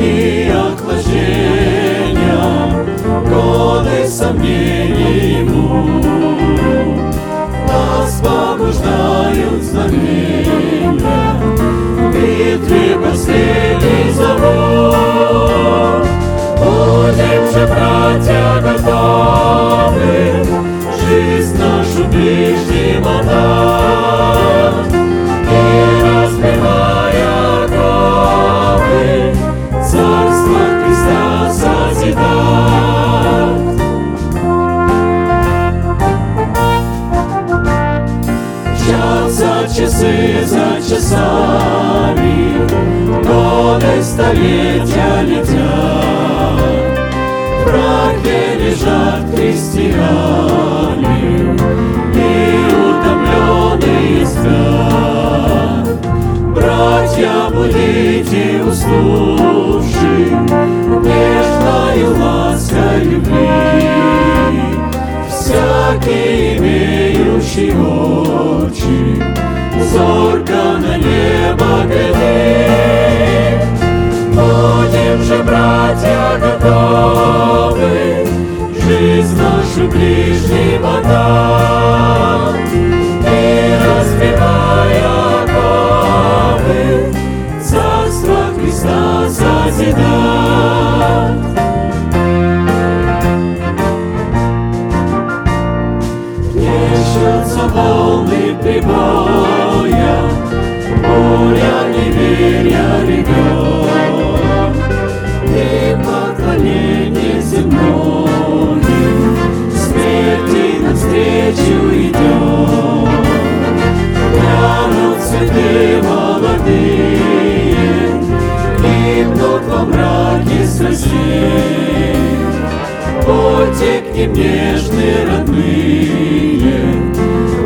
Грустные дни охлаждения, Годы сомнений ему, Нас побуждают знамения, битве последний зовут. Будем же, братья, готовы жизнь нашу ближним отдать. Столетия летят. В прахе лежат христиане, и утомленные спят. Братья, будите услыши, нежною лаской любви. Всякий, имеющий очи, зорко на небо глядит. Будем же, братья, готовы жизнь нашу ближним отдать. И разбивая оковы, Царство Христа созидать. Плещутся волны прибоя, Буря неверия ревет, родные,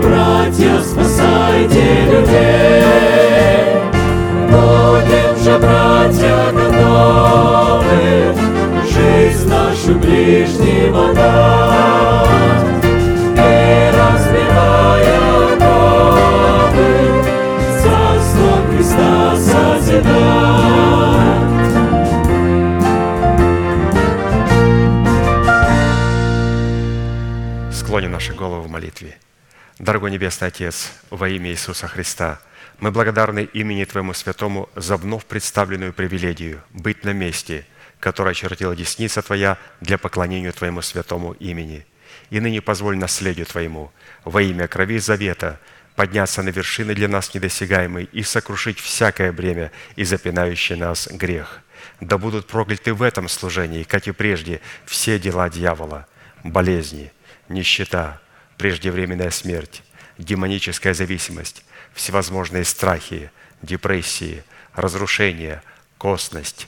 Братья, спасайте людей. Жизнь нашу ближним отдать. И разбивая оковы, Царство Христа созидать. Склоним наши головы в молитве. Дорогой Небесный Отец, во имя Иисуса Христа, мы благодарны имени Твоему Святому за вновь представленную привилегию быть на месте, которое очертила десница Твоя для поклонения Твоему святому имени. И ныне позволь наследию Твоему во имя крови завета подняться на вершины для нас недосягаемые и сокрушить всякое бремя и запинающий нас грех. Да будут прокляты в этом служении, как и прежде, все дела дьявола, болезни, нищета, преждевременная смерть, демоническая зависимость, всевозможные страхи, депрессии, разрушения, косность,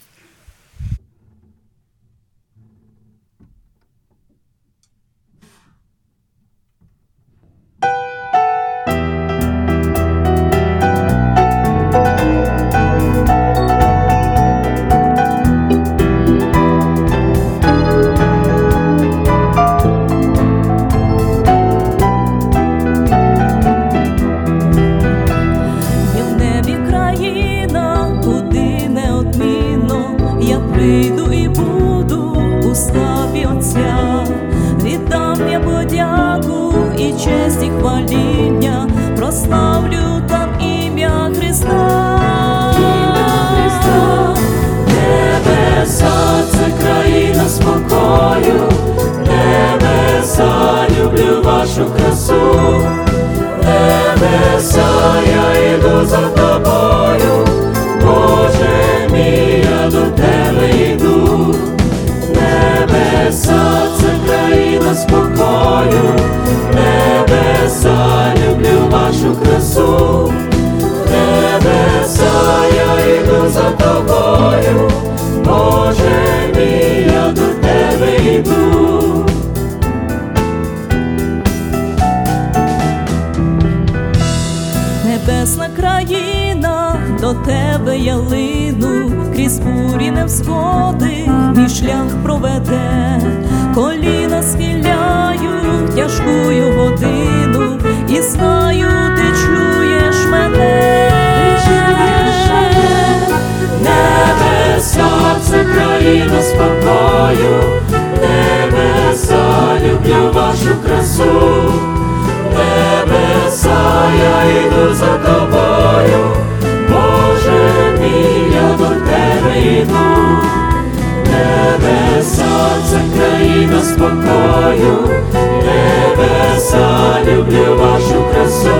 Вашу небеса, я йду за тобою, Боже мій, я до тебе йду, небеса, це країна спокою, небеса, люблю вашу красу. Небеса, я йду за тобою, Боже мій, я до тебе йду. Тебе я лину, крізь бурі невзгоди, мій шлях проведе, коліна схиляю тяжкую годину, і знаю, ти чуєш мене. Небеса, це країна спокою, небеса, люблю вашу красу, небеса, я йду за тобою, тебе небеса, це країна спокою, небеса, люблю вашу красу.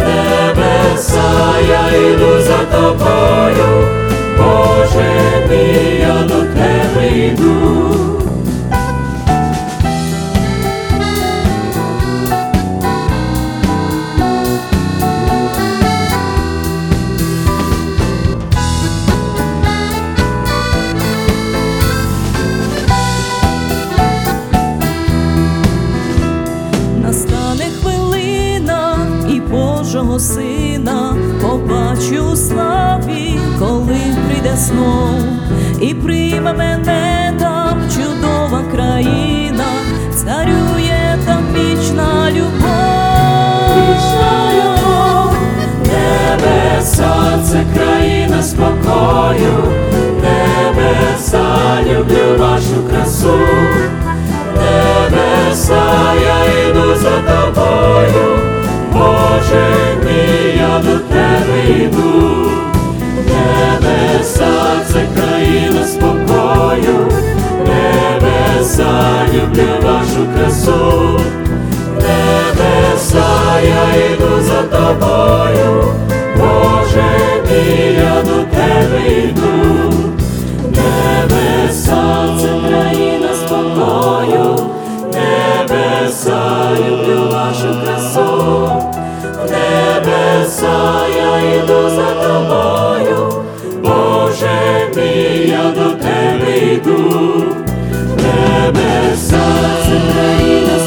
Небеса, я йду за тобою, Боже мій, я до тебе йду. За тобою, Боже мій, я до тебе йду, небеса, це країна спокою, небеса, люблю вашу красу. Небеса, я йду за тобою, Боже мій, я до тебе йду. За тобою, Боже мій, я до тебе йду. Небеса, це країна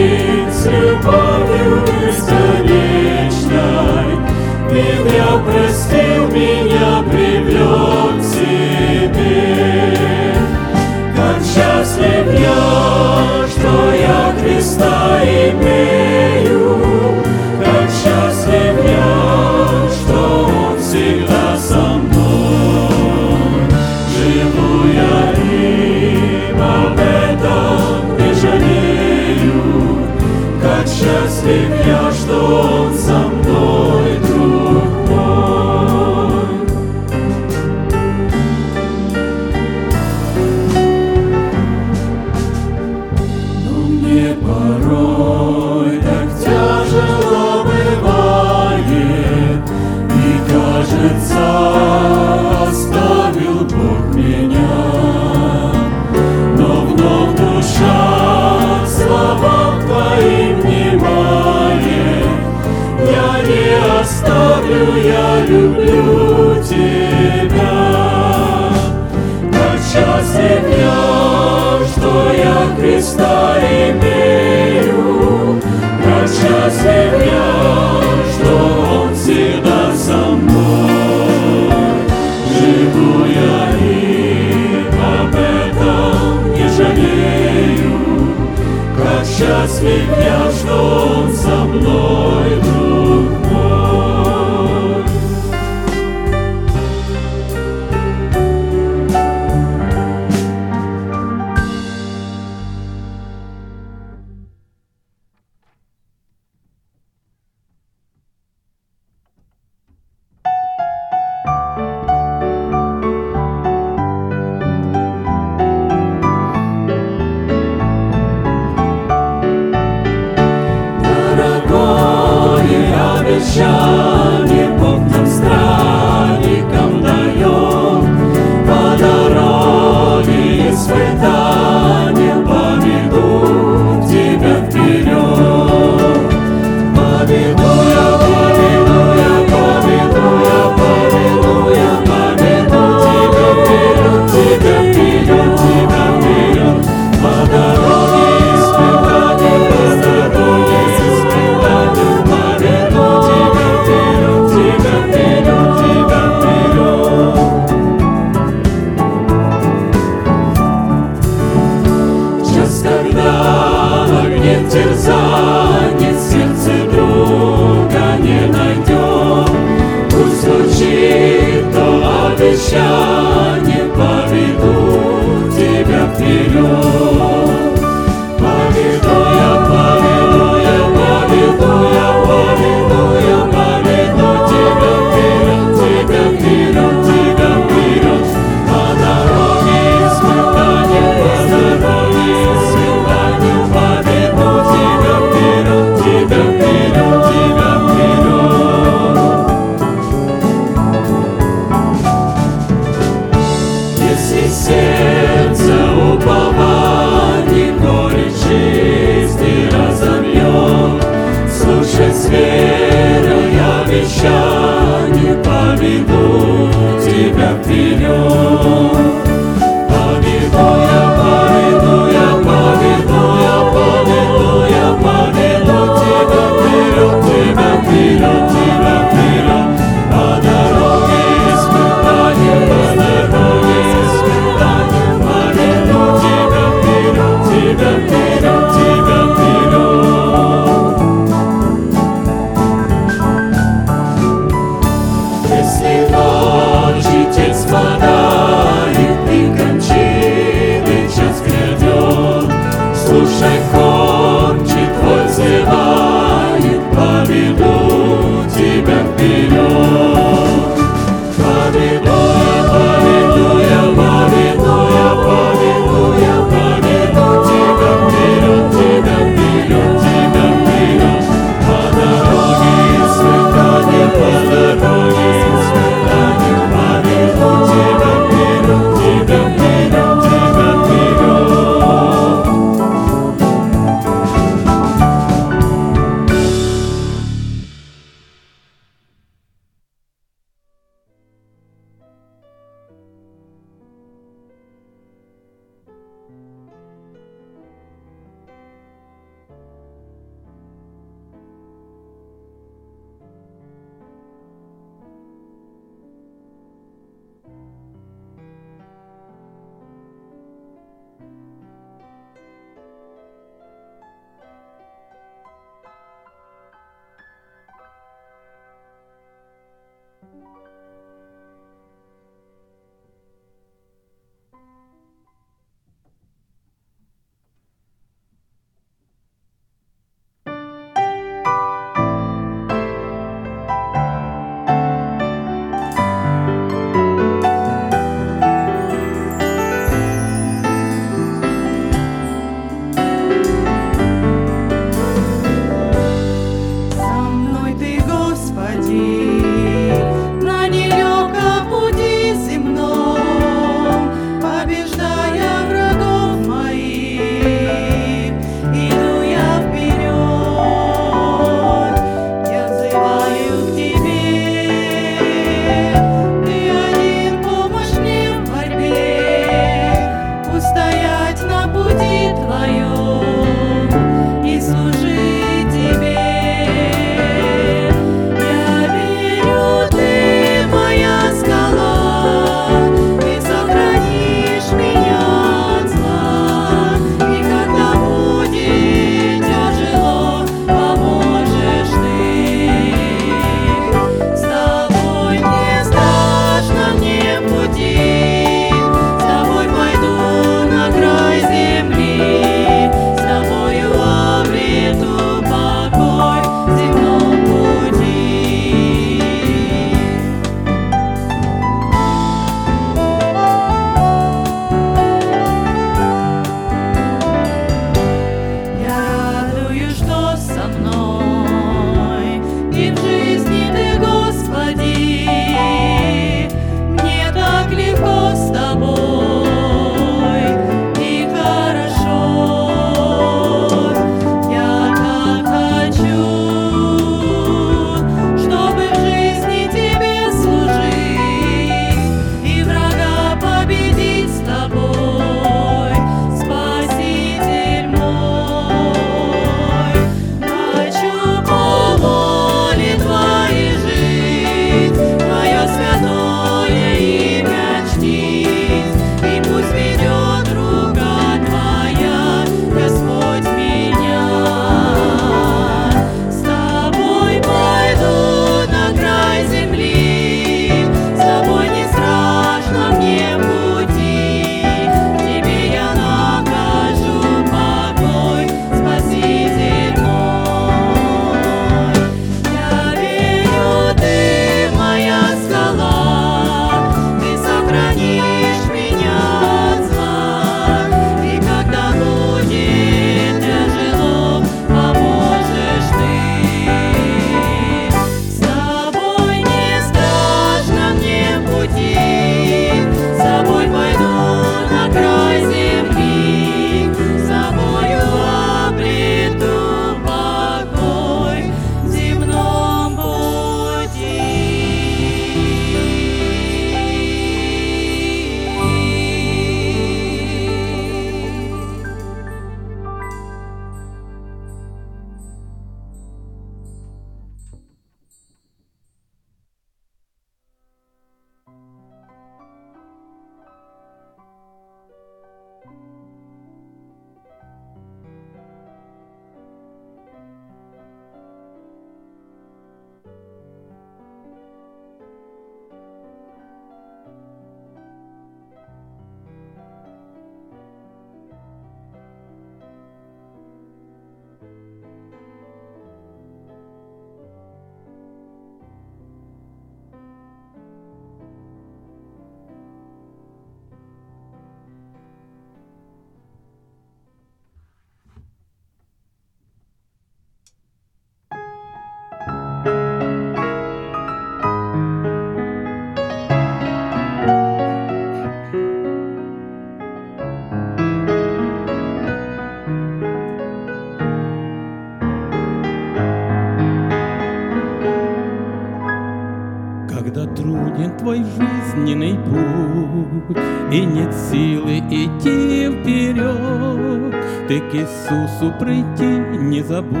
к Иисусу прийти не забудь,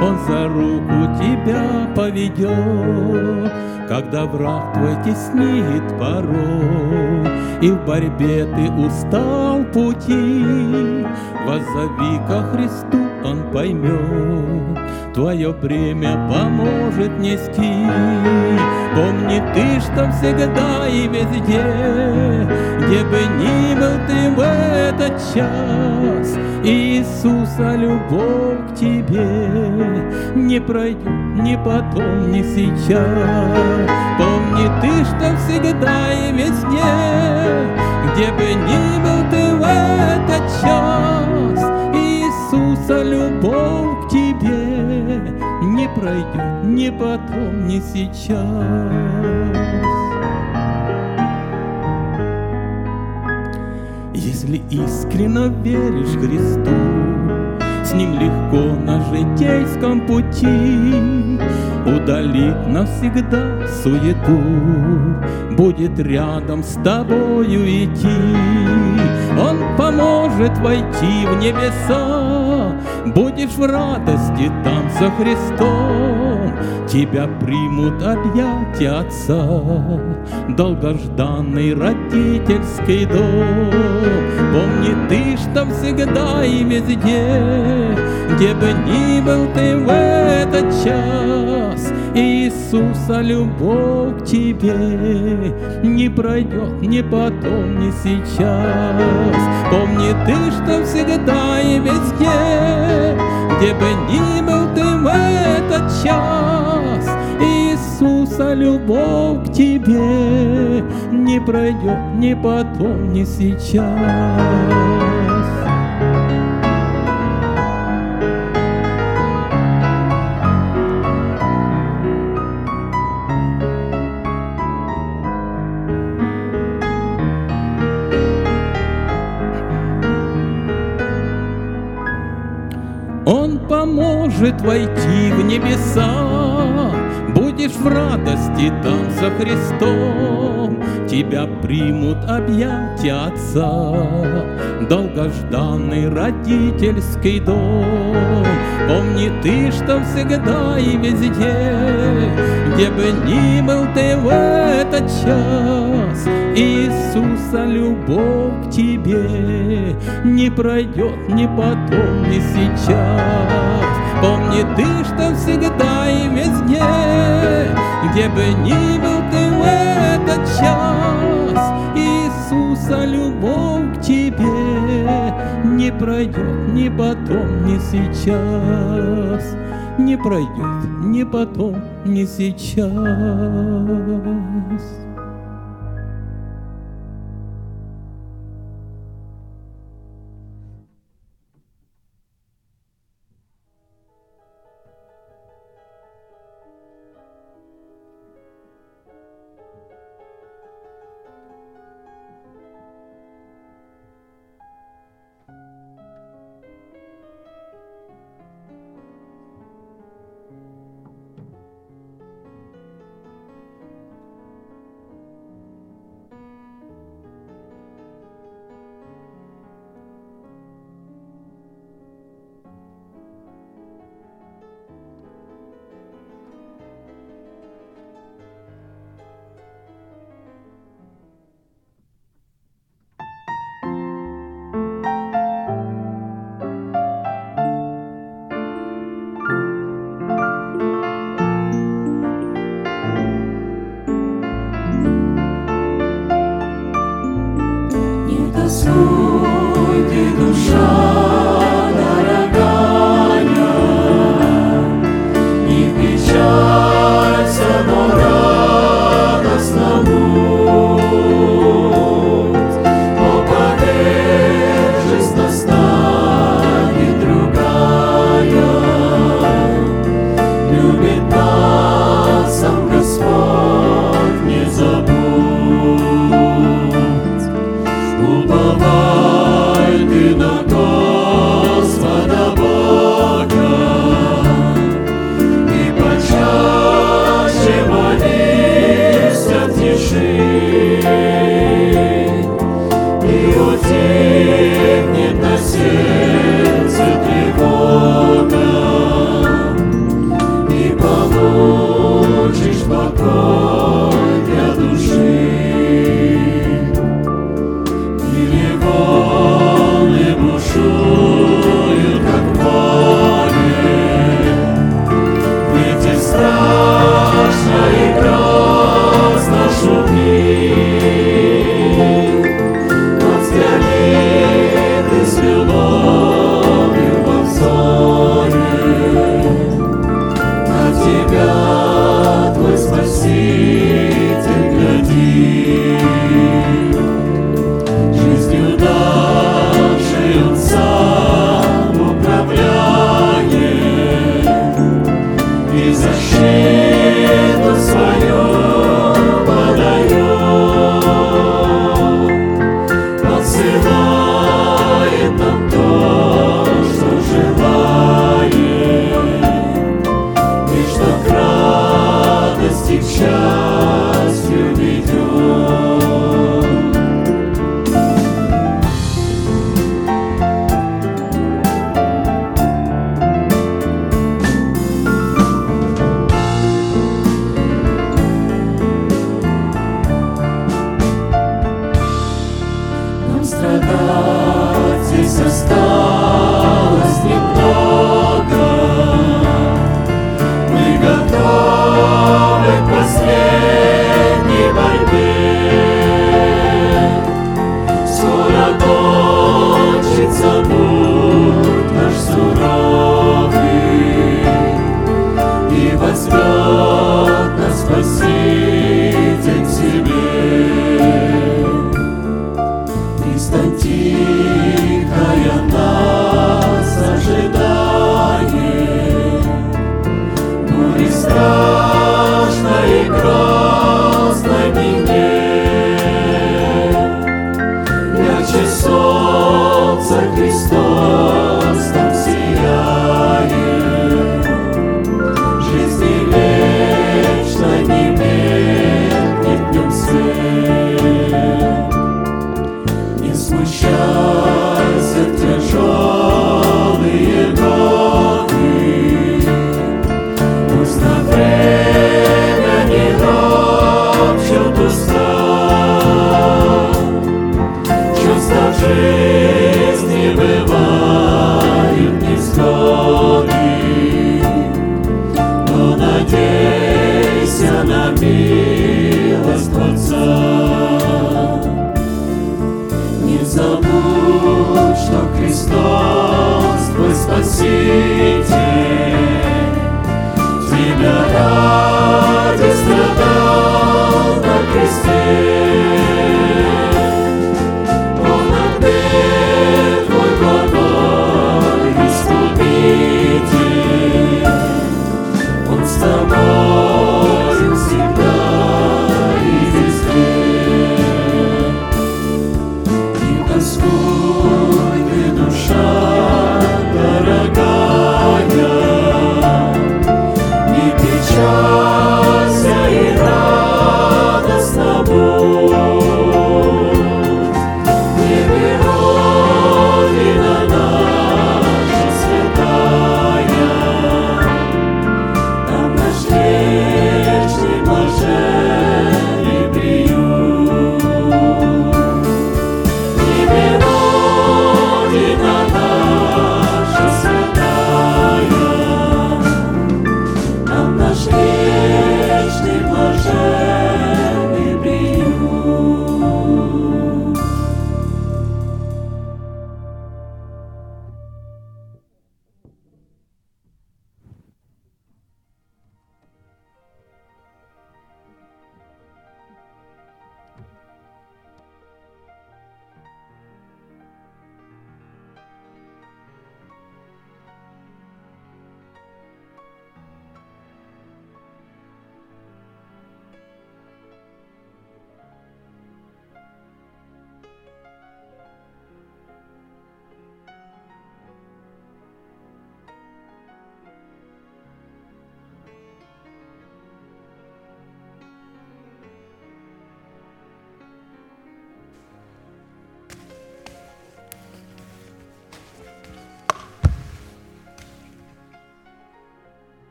Он за руку тебя поведет, Когда враг твой теснит порой, И в борьбе ты устал пути, Воззови ко Христу, поймет, Твое бремя поможет нести. Помни ты, что всегда и везде, Где бы ни был ты в этот час, Иисуса любовь к тебе Не пройдет ни потом, ни сейчас. Помни ты, что всегда и везде, Где бы ни был ты в этот час, Иисуса любовь к тебе не пройдет ни потом, ни сейчас. Если искренно веришь Христу, с Ним легко на житейском пути Удалит навсегда суету, Будет рядом с тобою идти. Он поможет войти в небеса, Будешь в радости там со Христом, Тебя примут объятия Отца, Долгожданный родительский дом. Помни ты, что всегда и везде, Где бы ни был ты в этот час, Иисуса любовь к тебе Не пройдет ни потом, ни сейчас. Помни ты, что всегда и везде, Где бы ни был ты в этот час, Иисуса любовь к тебе Не пройдет ни потом, ни сейчас. Поможет войти в небеса, Будешь в радости там со Христом, Тебя примут объятия Отца, Долгожданный родительский дом. Помни ты, что всегда и везде, Где бы ни был ты в этот час, Иисуса любовь к тебе Не пройдет ни потом, ни сейчас. Помни ты, что всегда и везде, Где бы ни был ты в этот час, Иисуса любовь к тебе Не пройдет ни потом, ни сейчас, Не пройдет ни потом, ни сейчас.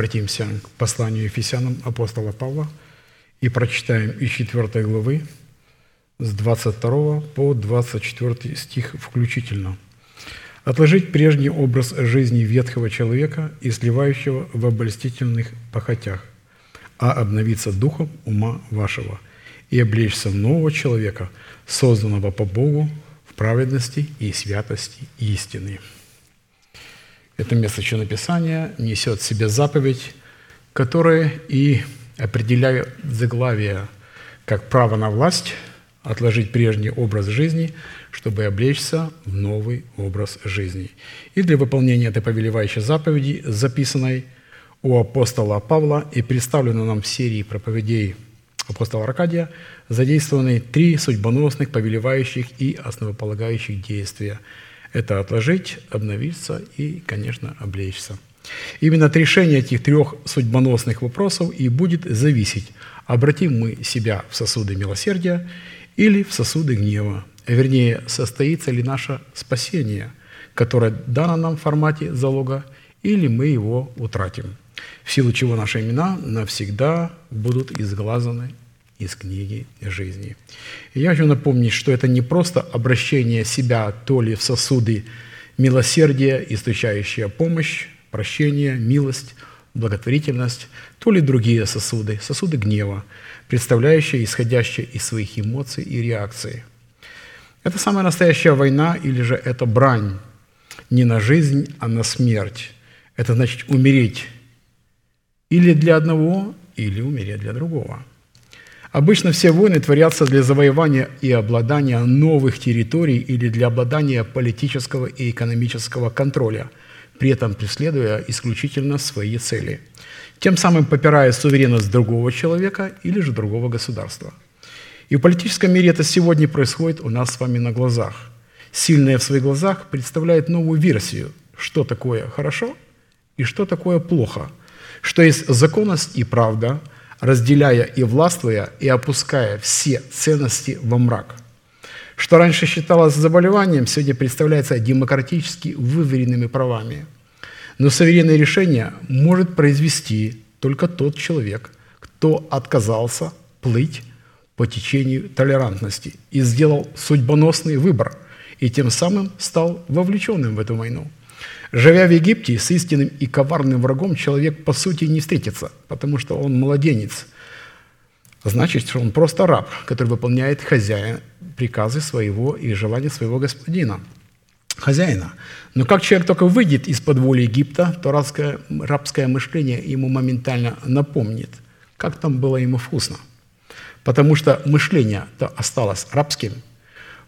Обратимся к посланию Ефесянам апостола Павла и прочитаем из 4 главы с 22 по 24 стих включительно. «Отложить прежний образ жизни ветхого человека и сливающего в обольстительных похотях, а обновиться духом ума вашего и облечься в нового человека, созданного по Богу в праведности и святости истины». Это место Написания несет в себе заповедь, которая и определяет заглавие как право на власть, отложить прежний образ жизни, чтобы облечься в новый образ жизни. И для выполнения этой повелевающей заповеди, записанной у апостола Павла и представленной нам в серии проповедей апостола Аркадия, задействованы три судьбоносных, повелевающих и основополагающих действия – это отложить, обновиться и, конечно, облечься. Именно от решения этих трех судьбоносных вопросов и будет зависеть, обратим мы себя в сосуды милосердия или в сосуды гнева, вернее, состоится ли наше спасение, которое дано нам в формате залога, или мы его утратим, в силу чего наши имена навсегда будут изглазаны из книги жизни. И я хочу напомнить, что это не просто обращение себя то ли в сосуды милосердия, источающая помощь, прощение, милость, благотворительность, то ли другие сосуды, сосуды гнева, представляющие исходящие из своих эмоций и реакций. Это самая настоящая война или же это брань не на жизнь, а на смерть. Это значит умереть или для одного, или умереть для другого – Обычно все войны творятся для завоевания и обладания новых территорий или для обладания политического и экономического контроля, при этом преследуя исключительно свои цели, тем самым попирая суверенность другого человека или же другого государства. И в политическом мире это сегодня происходит у нас с вами на глазах. Сильные в своих глазах представляет новую версию, что такое хорошо и что такое плохо, что есть законность и правда – разделяя и властвуя, и опуская все ценности во мрак. Что раньше считалось заболеванием, сегодня представляется демократически выверенными правами. Но суверенное решение может произвести только тот человек, кто отказался плыть по течению толерантности и сделал судьбоносный выбор, и тем самым стал вовлеченным в эту войну – Живя в Египте с истинным и коварным врагом, человек по сути не встретится, потому что он младенец. Значит, что он просто раб, который выполняет хозяин приказы своего и желания своего господина, хозяина. Но как человек только выйдет из-под воли Египта, то рабское, рабское мышление ему моментально напомнит, как там было ему вкусно. Потому что мышление-то осталось рабским.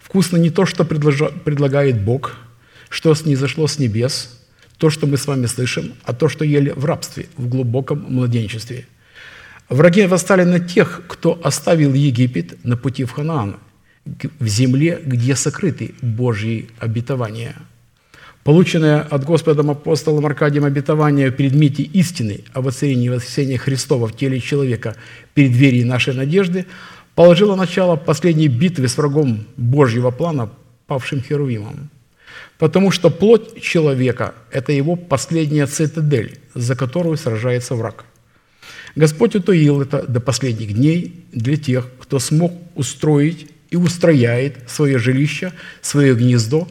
Вкусно не то, что предлагает Бог – что снизошло с небес, то, что мы с вами слышим, а то, что ели в рабстве, в глубоком младенчестве. Враги восстали на тех, кто оставил Египет на пути в Ханаан, в земле, где сокрыты Божьи обетования. Полученное от Господа апостолом Аркадием обетование в предмете истины о воцарении и воскресении Христова в теле человека перед дверью нашей надежды положило начало последней битвы с врагом Божьего плана, павшим Херувимом. Потому что плоть человека – это его последняя цитадель, за которую сражается враг. Господь утоил это до последних дней для тех, кто смог устроить и устрояет свое жилище, свое гнездо,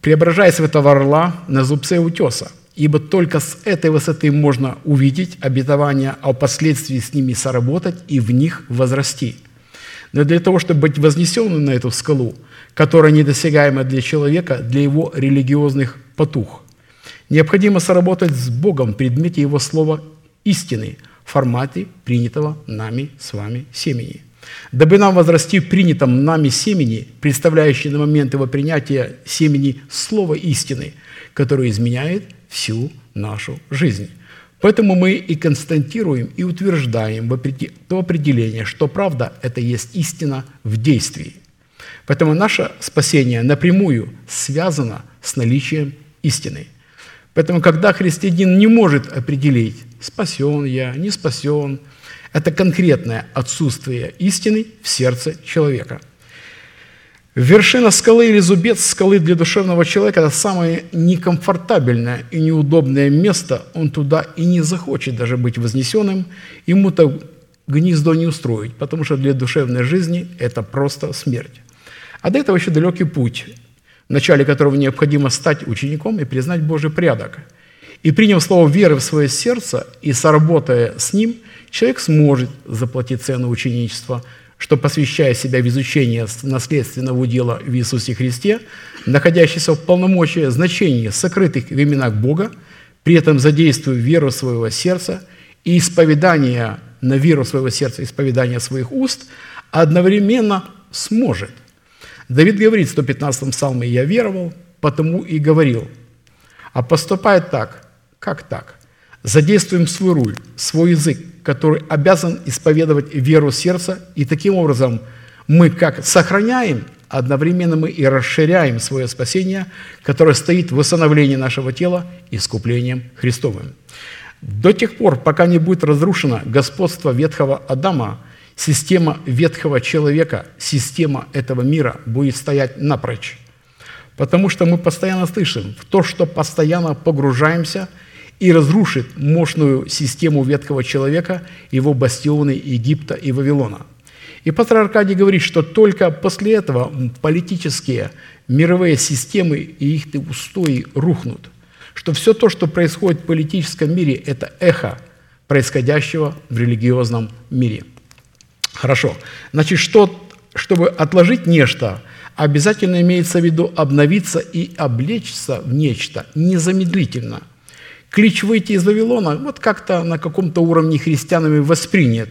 преображаясь в этого орла на зубце утеса. Ибо только с этой высоты можно увидеть обетование, а впоследствии с ними соработать и в них возрасти. Но для того, чтобы быть вознесенным на эту скалу – которая недосягаема для человека, для его религиозных потух. Необходимо соработать с Богом в предмете Его Слова истины в формате принятого нами с вами семени. Дабы нам возрасти в принятом нами семени, представляющий на момент его принятия семени Слово истины, которое изменяет всю нашу жизнь. Поэтому мы и константируем, и утверждаем то определение, что правда – это есть истина в действии. Поэтому наше спасение напрямую связано с наличием истины. Поэтому, когда христианин не может определить, спасен я, не спасен, это конкретное отсутствие истины в сердце человека. Вершина скалы или зубец скалы для душевного человека – это самое некомфортабельное и неудобное место. Он туда и не захочет даже быть вознесенным. Ему-то гнездо не устроить, потому что для душевной жизни это просто смерть. А до этого еще далекий путь, в начале которого необходимо стать учеником и признать Божий порядок. И приняв слово веры в свое сердце и сработая с ним, человек сможет заплатить цену ученичества – что, посвящая себя в изучение наследственного удела в Иисусе Христе, находящийся в полномочии значения сокрытых в именах Бога, при этом задействуя веру своего сердца и исповедание на веру своего сердца, исповедание своих уст, одновременно сможет. Давид говорит в 115 псалме «Я веровал, потому и говорил». А поступает так. Как так? Задействуем свой руль, свой язык, который обязан исповедовать веру сердца, и таким образом мы как сохраняем, одновременно мы и расширяем свое спасение, которое стоит в восстановлении нашего тела искуплением Христовым. До тех пор, пока не будет разрушено господство ветхого Адама, система ветхого человека, система этого мира будет стоять напрочь. Потому что мы постоянно слышим в то, что постоянно погружаемся – и разрушит мощную систему ветхого человека, его бастионы Египта и Вавилона. И пастор Аркадий говорит, что только после этого политические мировые системы и их устои рухнут. Что все то, что происходит в политическом мире, это эхо происходящего в религиозном мире. Хорошо. Значит, что, чтобы отложить нечто, обязательно имеется в виду обновиться и облечься в нечто незамедлительно – клич выйти из Вавилона вот как-то на каком-то уровне христианами воспринят,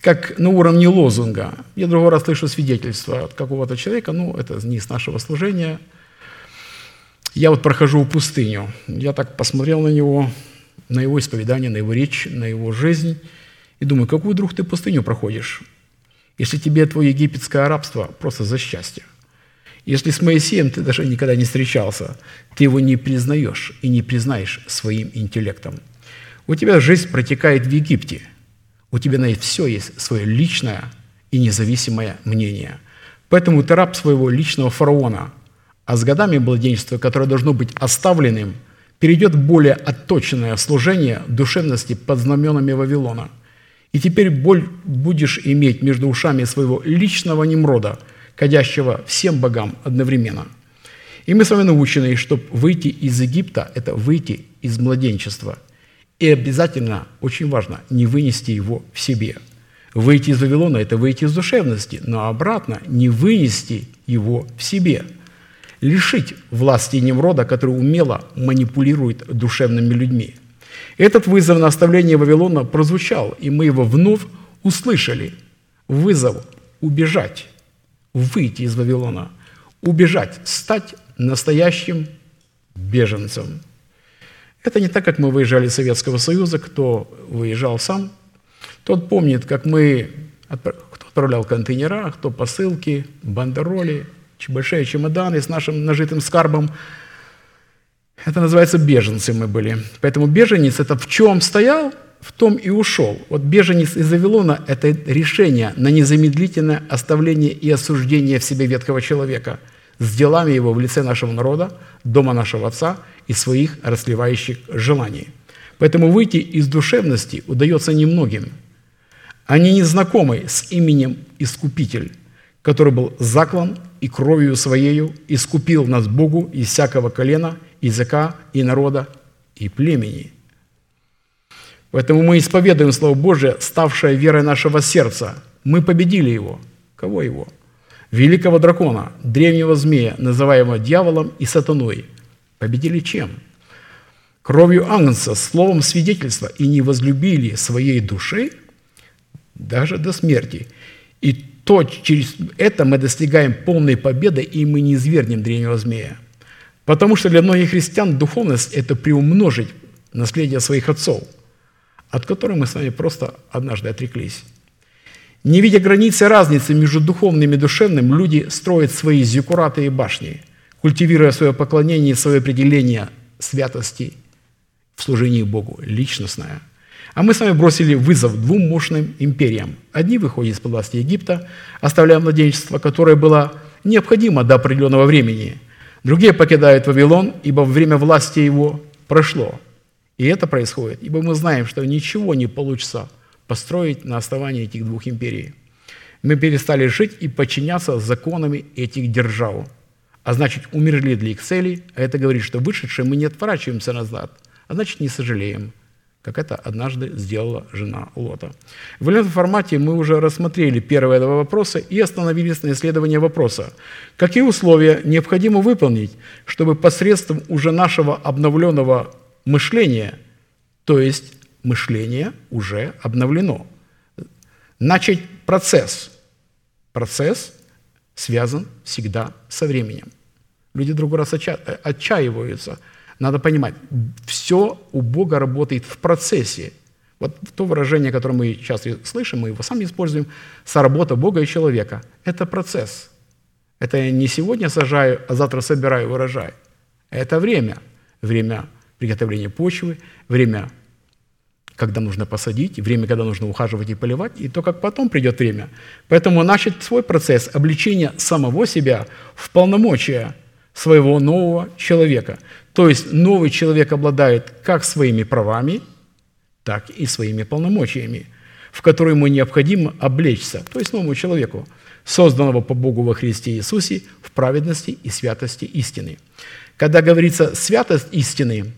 как на уровне лозунга. Я другой раз слышу свидетельство от какого-то человека, ну, это не с нашего служения. Я вот прохожу пустыню, я так посмотрел на него, на его исповедание, на его речь, на его жизнь, и думаю, какую, друг, ты пустыню проходишь, если тебе твое египетское рабство просто за счастье – если с Моисеем ты даже никогда не встречался, ты его не признаешь и не признаешь своим интеллектом. У тебя жизнь протекает в Египте. У тебя на все есть свое личное и независимое мнение. Поэтому ты раб своего личного фараона, а с годами младенчества, которое должно быть оставленным, перейдет более отточенное служение душевности под знаменами Вавилона. И теперь боль будешь иметь между ушами своего личного Немрода – кадящего всем богам одновременно. И мы с вами научены, чтобы выйти из Египта – это выйти из младенчества. И обязательно, очень важно, не вынести его в себе. Выйти из Вавилона – это выйти из душевности, но обратно не вынести его в себе. Лишить власти Немрода, который умело манипулирует душевными людьми. Этот вызов на оставление Вавилона прозвучал, и мы его вновь услышали. Вызов убежать выйти из Вавилона, убежать, стать настоящим беженцем. Это не так, как мы выезжали из Советского Союза, кто выезжал сам, тот помнит, как мы, кто отправлял контейнера, кто посылки, бандероли, большие чемоданы с нашим нажитым скарбом. Это называется беженцы мы были. Поэтому беженец – это в чем стоял – в том и ушел. Вот беженец из Вавилона – это решение на незамедлительное оставление и осуждение в себе ветхого человека с делами его в лице нашего народа, дома нашего Отца и своих расливающих желаний. Поэтому выйти из душевности удается немногим. Они не знакомы с именем Искупитель, который был заклан и кровью Своею искупил нас Богу из всякого колена, языка и народа и племени – Поэтому мы исповедуем Слово Божие, ставшее верой нашего сердца. Мы победили его. Кого его? Великого дракона, древнего змея, называемого дьяволом и сатаной. Победили чем? Кровью Агнца, словом свидетельства, и не возлюбили своей души даже до смерти. И то через это мы достигаем полной победы, и мы не извергнем древнего змея. Потому что для многих христиан духовность – это приумножить наследие своих отцов – от которой мы с вами просто однажды отреклись. Не видя границы разницы между духовным и душевным, люди строят свои зюкураты и башни, культивируя свое поклонение и свое определение святости в служении Богу, личностное. А мы с вами бросили вызов двум мощным империям. Одни выходят из-под власти Египта, оставляя младенчество, которое было необходимо до определенного времени. Другие покидают Вавилон, ибо время власти его прошло. И это происходит, ибо мы знаем, что ничего не получится построить на основании этих двух империй. Мы перестали жить и подчиняться законами этих держав. А значит, умерли для их целей, а это говорит, что вышедшие мы не отворачиваемся назад, а значит, не сожалеем, как это однажды сделала жена Лота. В этом формате мы уже рассмотрели первые два вопроса и остановились на исследовании вопроса. Какие условия необходимо выполнить, чтобы посредством уже нашего обновленного мышления, то есть мышление уже обновлено, начать процесс. Процесс связан всегда со временем. Люди другой раз отча- отчаиваются. Надо понимать, все у Бога работает в процессе. Вот то выражение, которое мы часто слышим, мы его сами используем, соработа Бога и человека. Это процесс. Это не сегодня сажаю, а завтра собираю урожай. Это время. Время приготовления почвы, время, когда нужно посадить, время, когда нужно ухаживать и поливать, и то, как потом придет время. Поэтому начать свой процесс обличения самого себя в полномочия своего нового человека. То есть новый человек обладает как своими правами, так и своими полномочиями, в которые ему необходимо облечься, то есть новому человеку, созданного по Богу во Христе Иисусе в праведности и святости истины. Когда говорится «святость истины»,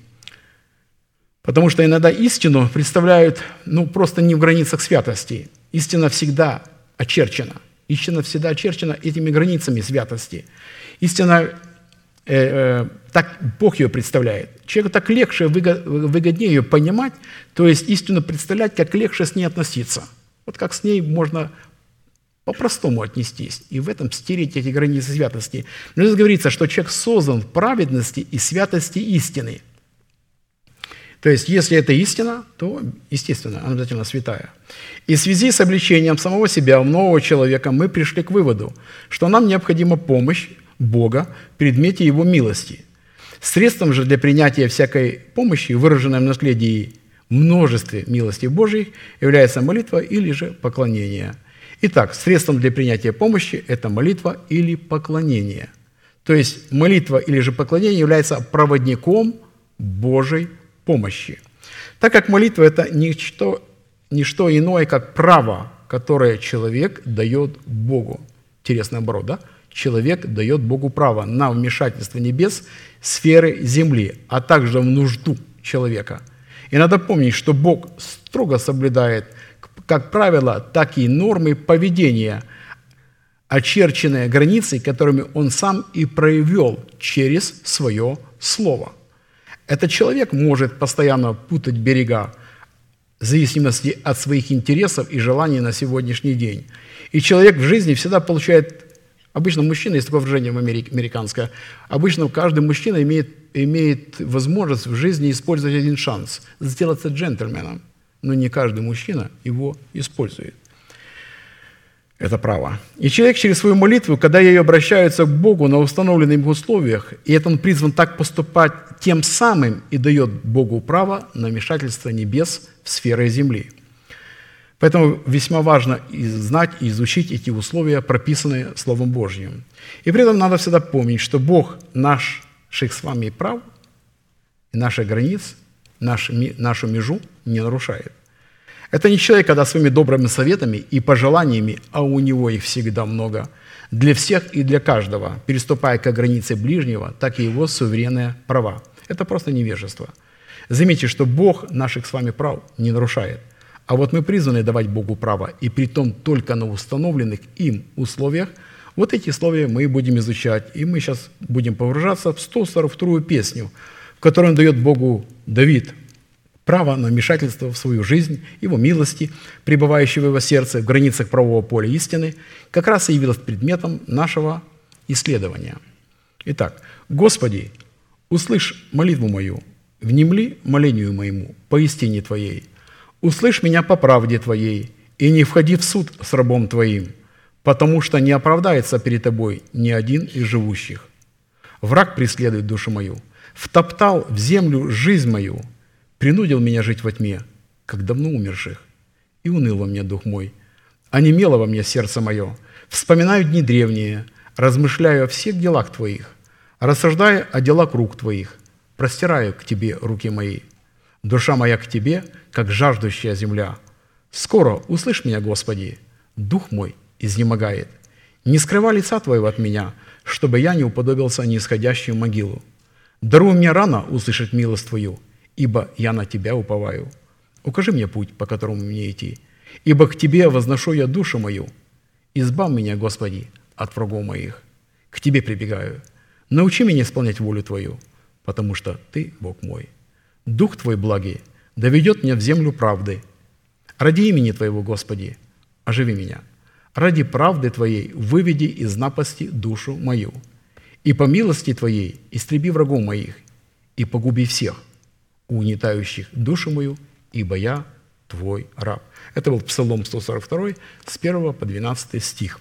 потому что иногда истину представляют ну, просто не в границах святости. Истина всегда очерчена. Истина всегда очерчена этими границами святости. Истина Э, э, так Бог ее представляет. Человеку так легче, выгоднее ее понимать, то есть истину представлять, как легче с ней относиться. Вот как с ней можно по-простому отнестись, и в этом стереть эти границы святости. Но здесь говорится, что человек создан в праведности и святости истины. То есть, если это истина, то, естественно, она обязательно святая. И в связи с обличением самого себя, нового человека, мы пришли к выводу, что нам необходима помощь Бога в предмете Его милости. Средством же для принятия всякой помощи, выраженной в наследии множестве милости Божьей, является молитва или же поклонение. Итак, средством для принятия помощи – это молитва или поклонение. То есть молитва или же поклонение является проводником Божьей помощи. Так как молитва – это ничто, ничто иное, как право, которое человек дает Богу. Интересно наоборот, да? человек дает Богу право на вмешательство небес сферы земли, а также в нужду человека. И надо помнить, что Бог строго соблюдает как правило, так и нормы поведения, очерченные границей, которыми Он сам и проявил через свое Слово. Этот человек может постоянно путать берега в зависимости от своих интересов и желаний на сегодняшний день. И человек в жизни всегда получает Обычно мужчина, есть такое выражение в Америке, американское, обычно каждый мужчина имеет, имеет возможность в жизни использовать один шанс – сделаться джентльменом. Но не каждый мужчина его использует. Это право. И человек через свою молитву, когда ее обращается к Богу на установленных условиях, и это он призван так поступать тем самым и дает Богу право на вмешательство небес в сферы земли – Поэтому весьма важно знать и изучить эти условия, прописанные Словом Божьим. И при этом надо всегда помнить, что Бог наших с вами прав и наших границ, наш, нашу межу не нарушает. Это не человек, когда своими добрыми советами и пожеланиями, а у него их всегда много, для всех и для каждого, переступая как границы ближнего, так и его суверенные права. Это просто невежество. Заметьте, что Бог наших с вами прав не нарушает. А вот мы призваны давать Богу право, и при том только на установленных им условиях. Вот эти условия мы будем изучать, и мы сейчас будем погружаться в 142-ю песню, в которой он дает Богу Давид право на вмешательство в свою жизнь, его милости, пребывающего в его сердце в границах правового поля истины, как раз и явилась предметом нашего исследования. Итак, «Господи, услышь молитву мою, внемли молению моему по истине Твоей, Услышь меня по правде Твоей, и не входи в суд с рабом Твоим, потому что не оправдается перед Тобой ни один из живущих. Враг преследует душу мою, втоптал в землю жизнь мою, принудил меня жить во тьме, как давно умерших, и уныл во мне дух мой. Онемело во мне сердце мое, вспоминаю дни древние, размышляю о всех делах Твоих, рассуждая о делах рук Твоих, простираю к Тебе руки мои. Душа моя к Тебе, как жаждущая земля. Скоро услышь меня, Господи, дух мой изнемогает. Не скрывай лица Твоего от меня, чтобы я не уподобился нисходящую могилу. Даруй мне рано услышать милость Твою, ибо я на Тебя уповаю. Укажи мне путь, по которому мне идти, ибо к Тебе возношу я душу мою. Избавь меня, Господи, от врагов моих. К Тебе прибегаю. Научи меня исполнять волю Твою, потому что Ты Бог мой. Дух Твой благий доведет меня в землю правды. Ради имени Твоего, Господи, оживи меня. Ради правды Твоей выведи из напасти душу мою. И по милости Твоей истреби врагов моих, и погуби всех, угнетающих душу мою, ибо я Твой раб. Это был Псалом 142, с 1 по 12 стих.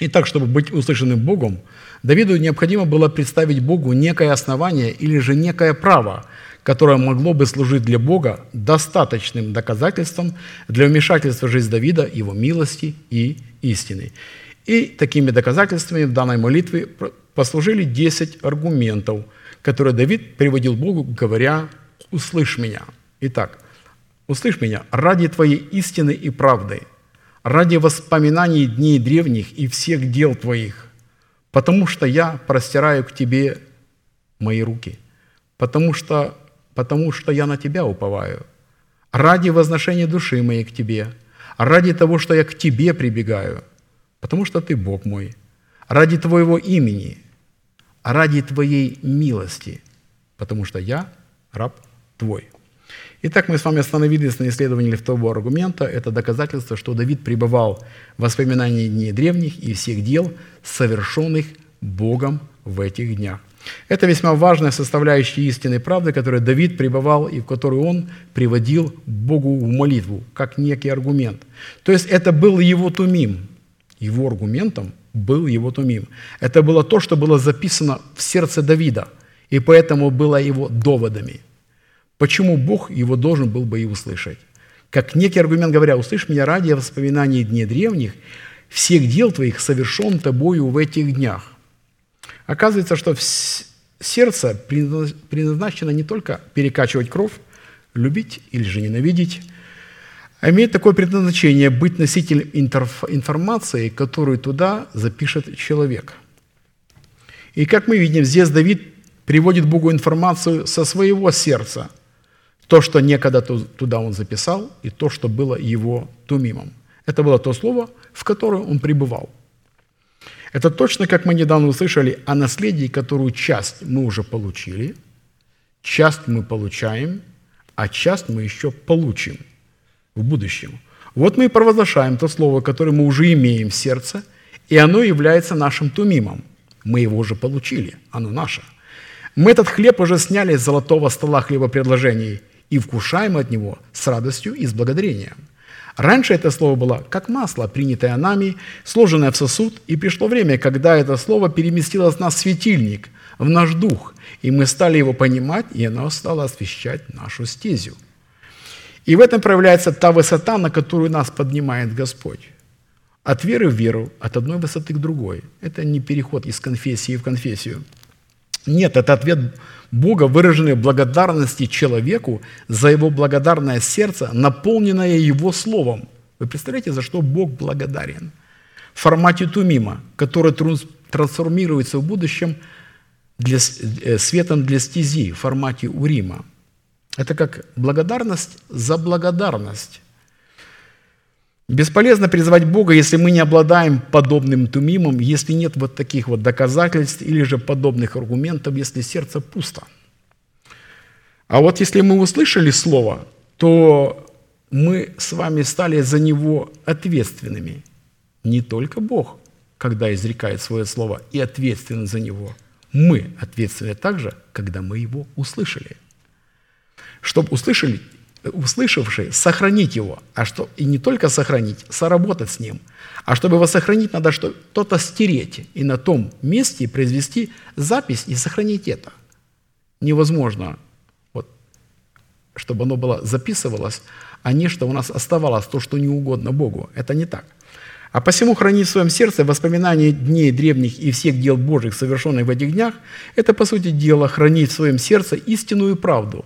Итак, чтобы быть услышанным Богом, Давиду необходимо было представить Богу некое основание или же некое право, которое могло бы служить для Бога достаточным доказательством для вмешательства в жизнь Давида, его милости и истины. И такими доказательствами в данной молитве послужили 10 аргументов, которые Давид приводил Богу, говоря «Услышь меня». Итак, «Услышь меня ради Твоей истины и правды, ради воспоминаний дней древних и всех дел Твоих, потому что я простираю к Тебе мои руки, потому что, потому что я на Тебя уповаю, ради возношения души моей к Тебе, ради того, что я к Тебе прибегаю, потому что Ты Бог мой, ради Твоего имени, ради Твоей милости, потому что я раб Твой». Итак, мы с вами остановились на исследовании второго аргумента. Это доказательство, что Давид пребывал в воспоминании дней древних и всех дел, совершенных Богом в этих днях. Это весьма важная составляющая истинной правды, которой Давид пребывал и в которую он приводил Богу в молитву, как некий аргумент. То есть это был его тумим. Его аргументом был его тумим. Это было то, что было записано в сердце Давида, и поэтому было его доводами – Почему Бог его должен был бы и услышать? Как некий аргумент говоря, «Услышь меня ради воспоминаний дней древних, всех дел твоих совершен тобою в этих днях». Оказывается, что сердце предназначено не только перекачивать кровь, любить или же ненавидеть, а имеет такое предназначение быть носителем информации, которую туда запишет человек. И как мы видим, здесь Давид приводит Богу информацию со своего сердца – то, что некогда туда он записал, и то, что было его тумимом. Это было то слово, в которое он пребывал. Это точно, как мы недавно услышали, о наследии, которую часть мы уже получили, часть мы получаем, а часть мы еще получим в будущем. Вот мы и провозглашаем то слово, которое мы уже имеем в сердце, и оно является нашим тумимом. Мы его уже получили, оно наше. Мы этот хлеб уже сняли с золотого стола хлебопредложений – и вкушаем от него с радостью и с благодарением. Раньше это слово было как масло, принятое нами, сложенное в сосуд, и пришло время, когда это слово переместилось на светильник, в наш дух, и мы стали его понимать, и оно стало освещать нашу стезю. И в этом проявляется та высота, на которую нас поднимает Господь. От веры в веру, от одной высоты к другой. Это не переход из конфессии в конфессию. Нет, это ответ Бога, выраженной благодарности человеку за его благодарное сердце, наполненное его словом. Вы представляете, за что Бог благодарен? В формате тумима, который трансформируется в будущем для, э, светом для стези в формате урима. Это как благодарность за благодарность. Бесполезно призывать Бога, если мы не обладаем подобным тумимом, если нет вот таких вот доказательств или же подобных аргументов, если сердце пусто. А вот если мы услышали Слово, то мы с вами стали за него ответственными. Не только Бог, когда изрекает свое Слово, и ответственны за него. Мы ответственны также, когда мы его услышали. Чтобы услышали, услышавший, сохранить его, а что и не только сохранить, соработать с ним. А чтобы его сохранить, надо что-то стереть и на том месте произвести запись и сохранить это. Невозможно, вот, чтобы оно было записывалось, а не что у нас оставалось то, что не угодно Богу. Это не так. А посему хранить в своем сердце воспоминания дней древних и всех дел Божьих, совершенных в этих днях, это, по сути дела, хранить в своем сердце истинную правду,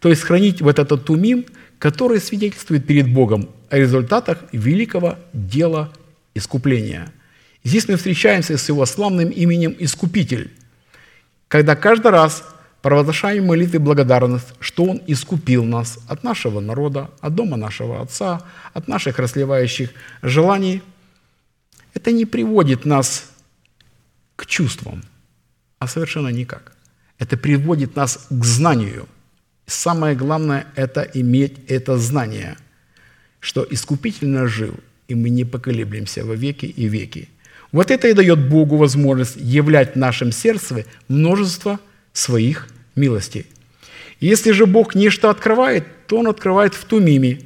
то есть хранить вот этот тумим, который свидетельствует перед Богом о результатах великого дела искупления. Здесь мы встречаемся с его славным именем Искупитель, когда каждый раз провозглашаем молитвы благодарность, что Он искупил нас от нашего народа, от дома нашего Отца, от наших расливающих желаний – это не приводит нас к чувствам, а совершенно никак. Это приводит нас к знанию. Самое главное – это иметь это знание, что искупительно жил, и мы не поколеблемся во веки и веки. Вот это и дает Богу возможность являть в нашем сердце множество своих милостей. Если же Бог нечто открывает, то Он открывает в Тумиме.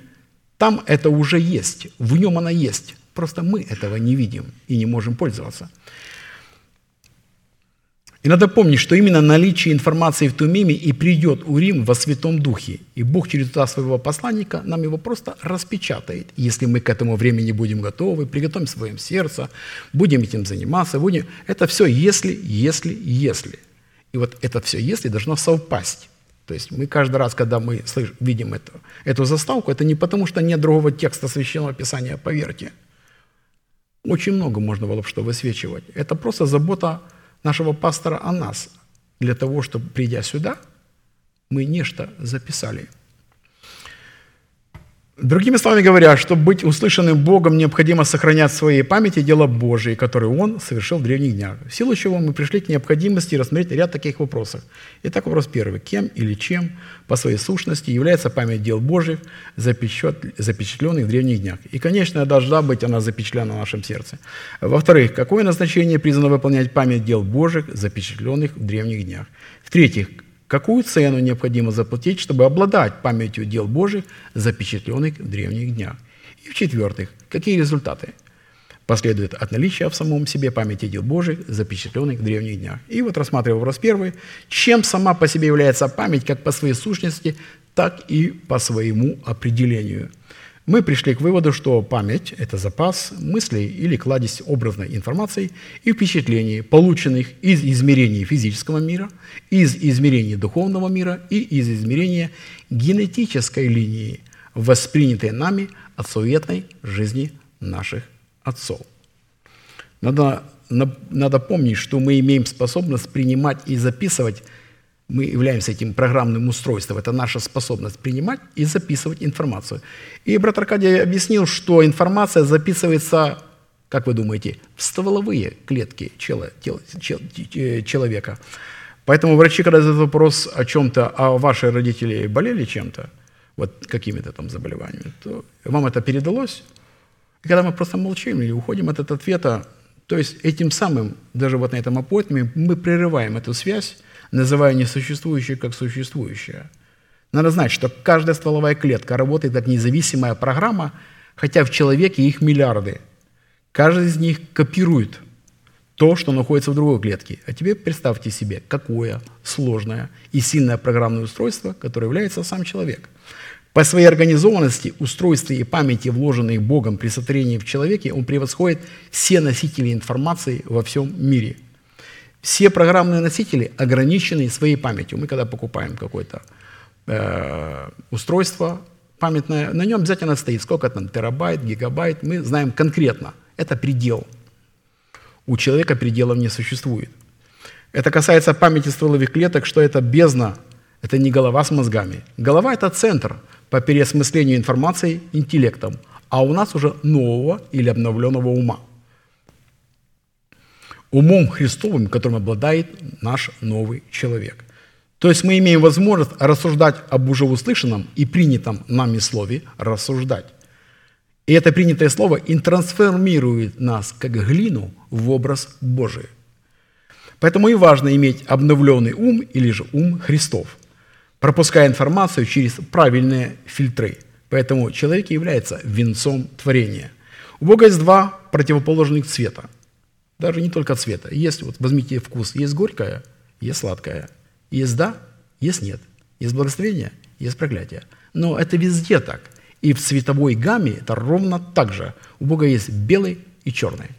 Там это уже есть, в нем она есть. Просто мы этого не видим и не можем пользоваться. И надо помнить, что именно наличие информации в Тумиме и придет Урим во Святом Духе. И Бог через туда своего посланника нам его просто распечатает. Если мы к этому времени будем готовы, приготовим своем сердце, будем этим заниматься, будем... Это все если, если, если. И вот это все если должно совпасть. То есть мы каждый раз, когда мы слышим, видим это, эту заставку, это не потому, что нет другого текста Священного Писания, поверьте – очень много можно было бы что высвечивать. Это просто забота нашего пастора о нас, для того, чтобы, придя сюда, мы нечто записали – Другими словами говоря, чтобы быть услышанным Богом, необходимо сохранять в своей памяти дела Божие, которые Он совершил в древних днях. В силу чего мы пришли к необходимости рассмотреть ряд таких вопросов. Итак, вопрос первый. Кем или чем по своей сущности является память дел Божьих, запечатленных в древних днях? И, конечно, должна быть она запечатлена в нашем сердце. Во-вторых, какое назначение призвано выполнять память дел Божьих, запечатленных в древних днях? В-третьих, Какую цену необходимо заплатить, чтобы обладать памятью дел Божьих, запечатленных в древних днях? И в-четвертых, какие результаты последуют от наличия в самом себе памяти дел Божьих, запечатленных в древних днях? И вот рассматривая вопрос первый, чем сама по себе является память, как по своей сущности, так и по своему определению – мы пришли к выводу, что память – это запас мыслей или кладезь образной информации и впечатлений, полученных из измерений физического мира, из измерений духовного мира и из измерения генетической линии, воспринятой нами от суетной жизни наших отцов. Надо, надо помнить, что мы имеем способность принимать и записывать мы являемся этим программным устройством. Это наша способность принимать и записывать информацию. И брат Аркадий объяснил, что информация записывается, как вы думаете, в стволовые клетки человека. Поэтому врачи, когда задают вопрос о чем-то, а ваши родители болели чем-то, вот какими-то там заболеваниями, то вам это передалось. И когда мы просто молчим или уходим от этого ответа, то есть этим самым, даже вот на этом аппоинтме, мы прерываем эту связь, называя несуществующее как существующее. Надо знать, что каждая стволовая клетка работает как независимая программа, хотя в человеке их миллиарды. Каждый из них копирует то, что находится в другой клетке. А теперь представьте себе, какое сложное и сильное программное устройство, которое является сам человек. По своей организованности, устройстве и памяти, вложенные Богом при сотворении в человеке, он превосходит все носители информации во всем мире – все программные носители ограничены своей памятью. Мы когда покупаем какое-то э, устройство памятное, на нем обязательно стоит сколько там терабайт, гигабайт. Мы знаем конкретно. Это предел. У человека пределов не существует. Это касается памяти стволовых клеток, что это бездна, это не голова с мозгами. Голова – это центр по переосмыслению информации интеллектом, а у нас уже нового или обновленного ума – умом Христовым, которым обладает наш новый человек. То есть мы имеем возможность рассуждать об уже услышанном и принятом нами слове рассуждать. И это принятое слово интрансформирует нас, как глину, в образ Божий. Поэтому и важно иметь обновленный ум или же ум Христов, пропуская информацию через правильные фильтры. Поэтому человек является венцом творения. У Бога есть два противоположных цвета – даже не только цвета. Есть, вот возьмите вкус, есть горькое, есть сладкое. Есть да, есть нет. Есть благословение, есть проклятие. Но это везде так. И в цветовой гамме это ровно так же. У Бога есть белый и черное.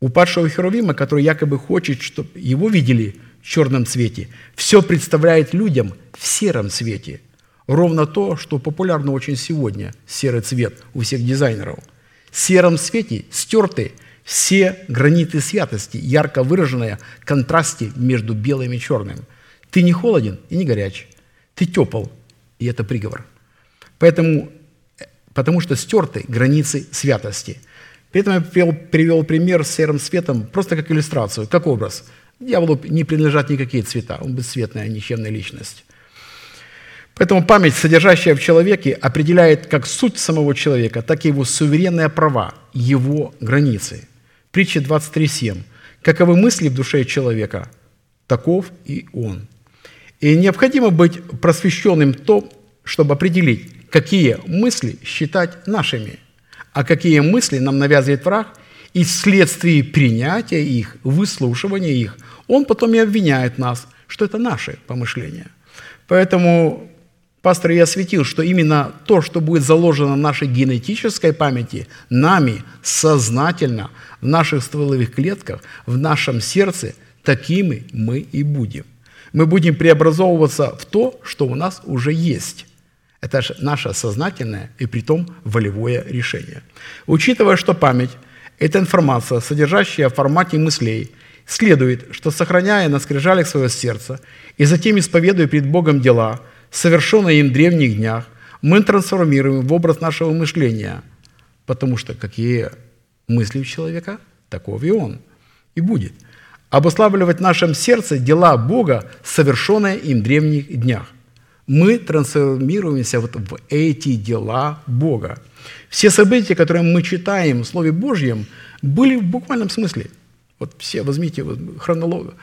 У падшего Херувима, который якобы хочет, чтобы его видели в черном цвете, все представляет людям в сером цвете. Ровно то, что популярно очень сегодня, серый цвет у всех дизайнеров. В сером цвете стерты все граниты святости, ярко выраженные в контрасте между белым и черным. Ты не холоден и не горяч, ты тепл, и это приговор. Поэтому, потому что стерты границы святости. Поэтому я привел, привел пример с серым цветом просто как иллюстрацию, как образ. Дьяволу не принадлежат никакие цвета, он бесцветная, ничемная личность. Поэтому память, содержащая в человеке, определяет как суть самого человека, так и его суверенные права, его границы. Притча 23.7. «Каковы мысли в душе человека, таков и он». И необходимо быть просвещенным то, чтобы определить, какие мысли считать нашими, а какие мысли нам навязывает враг, и вследствие принятия их, выслушивания их, он потом и обвиняет нас, что это наши помышления. Поэтому пастор я осветил, что именно то, что будет заложено в нашей генетической памяти, нами сознательно, в наших стволовых клетках, в нашем сердце, такими мы и будем. Мы будем преобразовываться в то, что у нас уже есть. Это же наше сознательное и притом волевое решение. Учитывая, что память – это информация, содержащая в формате мыслей, следует, что сохраняя на скрижалях свое сердце и затем исповедуя перед Богом дела, совершенные им в древних днях, мы трансформируем в образ нашего мышления, потому что какие мысли у человека, таков и он и будет. Обуславливать в нашем сердце дела Бога, совершенные им в древних днях мы трансформируемся вот в эти дела Бога. Все события, которые мы читаем в Слове Божьем, были в буквальном смысле. Вот все, возьмите вот хронологию,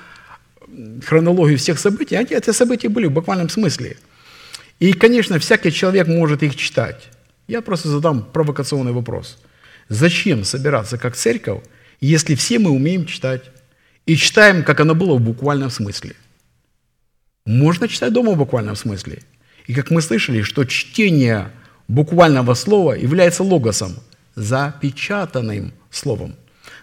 всех событий, эти события были в буквальном смысле. И, конечно, всякий человек может их читать. Я просто задам провокационный вопрос. Зачем собираться как церковь, если все мы умеем читать? И читаем, как оно было в буквальном смысле – можно читать дома в буквальном смысле. И как мы слышали, что чтение буквального слова является логосом, запечатанным словом.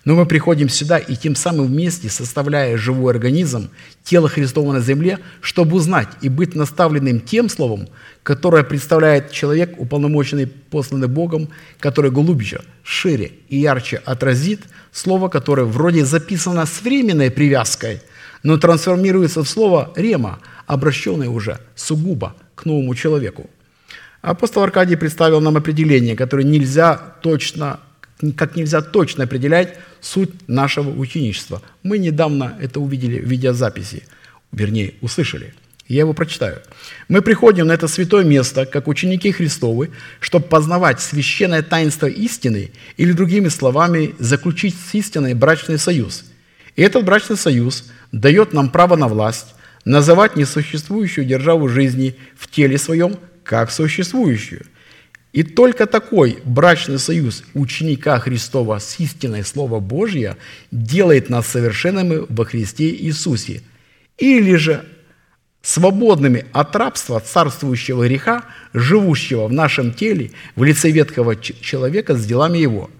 Но мы приходим сюда и тем самым вместе, составляя живой организм, тело Христова на земле, чтобы узнать и быть наставленным тем словом, которое представляет человек, уполномоченный, посланный Богом, который глубже, шире и ярче отразит слово, которое вроде записано с временной привязкой, но трансформируется в слово «рема», обращенный уже сугубо к новому человеку. Апостол Аркадий представил нам определение, которое нельзя точно, как нельзя точно определять суть нашего ученичества. Мы недавно это увидели в видеозаписи, вернее, услышали. Я его прочитаю. «Мы приходим на это святое место, как ученики Христовы, чтобы познавать священное таинство истины или, другими словами, заключить с истиной брачный союз. И этот брачный союз дает нам право на власть, называть несуществующую державу жизни в теле своем как существующую. И только такой брачный союз ученика Христова с истиной Слова Божье делает нас совершенными во Христе Иисусе. Или же свободными от рабства царствующего греха, живущего в нашем теле в лице ветхого человека с делами его.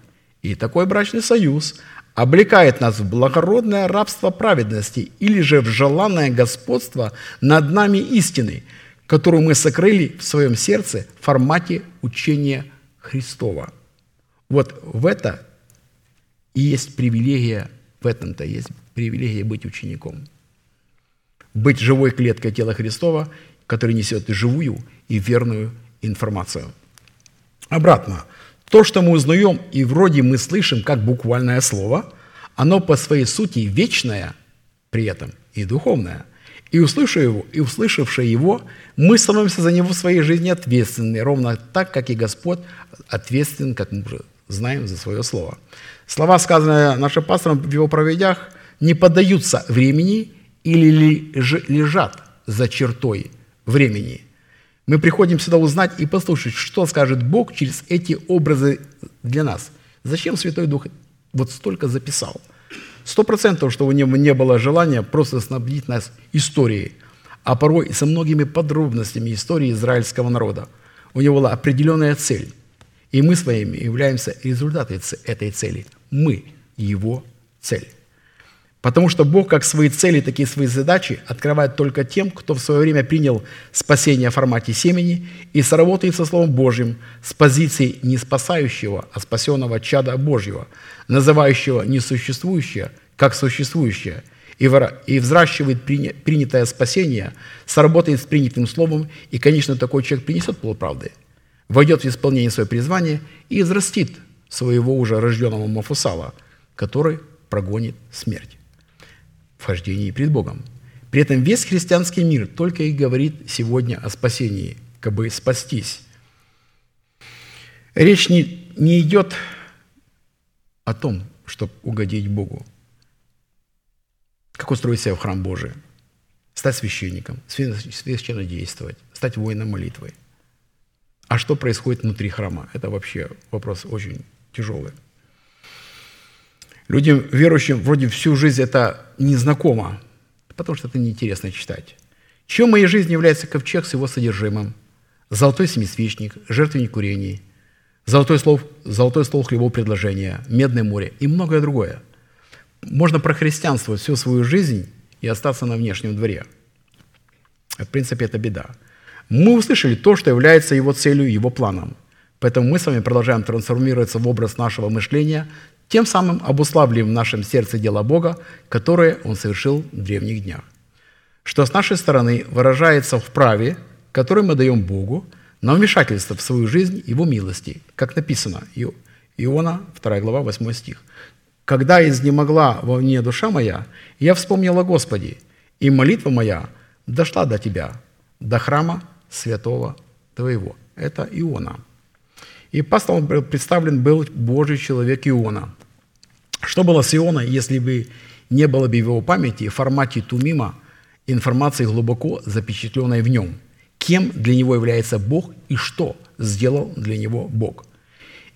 И такой брачный союз – облекает нас в благородное рабство праведности или же в желанное господство над нами истины, которую мы сокрыли в своем сердце в формате учения Христова. Вот в это и есть привилегия, в этом-то есть привилегия быть учеником. Быть живой клеткой тела Христова, который несет живую и верную информацию. Обратно – то, что мы узнаем и вроде мы слышим как буквальное слово, оно по своей сути вечное при этом и духовное. И услышав его, и услышавшие его, мы становимся за него в своей жизни ответственны, ровно так, как и Господь ответственен, как мы уже знаем, за свое слово. Слова, сказанные нашим пастором в его проведях, не поддаются времени или лежат за чертой времени – мы приходим сюда узнать и послушать, что скажет Бог через эти образы для нас. Зачем Святой Дух вот столько записал? Сто процентов, что у него не было желания просто снабдить нас историей, а порой со многими подробностями истории израильского народа. У него была определенная цель, и мы своими являемся результатом этой цели – мы Его цель. Потому что Бог как свои цели, такие свои задачи открывает только тем, кто в свое время принял спасение в формате семени и сработает со Словом Божьим с позиции не спасающего, а спасенного чада Божьего, называющего несуществующее как существующее, и и взращивает приня- принятое спасение, сработает с принятым Словом, и, конечно, такой человек принесет полуправды, войдет в исполнение своего призвания и взрастит своего уже рожденного Мафусала, который прогонит смерть в хождении пред Богом. При этом весь христианский мир только и говорит сегодня о спасении, как бы спастись. Речь не, не идет о том, чтобы угодить Богу. Как устроить себя в храм Божий? Стать священником, священно действовать, стать воином молитвы. А что происходит внутри храма? Это вообще вопрос очень тяжелый. Людям, верующим, вроде всю жизнь это незнакомо, потому что это неинтересно читать. Чем моей жизни является ковчег с его содержимым? Золотой семисвечник, жертвенник курений, золотой стол, золотой стол хлебов предложения, медное море и многое другое. Можно прохристианствовать всю свою жизнь и остаться на внешнем дворе. В принципе, это беда. Мы услышали то, что является его целью, его планом. Поэтому мы с вами продолжаем трансформироваться в образ нашего мышления, тем самым обуславливаем в нашем сердце дело Бога, которое Он совершил в древних днях. Что с нашей стороны выражается в праве, которое мы даем Богу, на вмешательство в свою жизнь Его милости, как написано, Иона, 2 глава, 8 стих. «Когда изнемогла во мне душа моя, я вспомнила Господи, и молитва моя дошла до Тебя, до храма святого Твоего». Это Иона. И пастором представлен был Божий человек Иона. Что было с Ионой, если бы не было бы его памяти в формате тумима информации глубоко запечатленной в нем? Кем для него является Бог и что сделал для него Бог?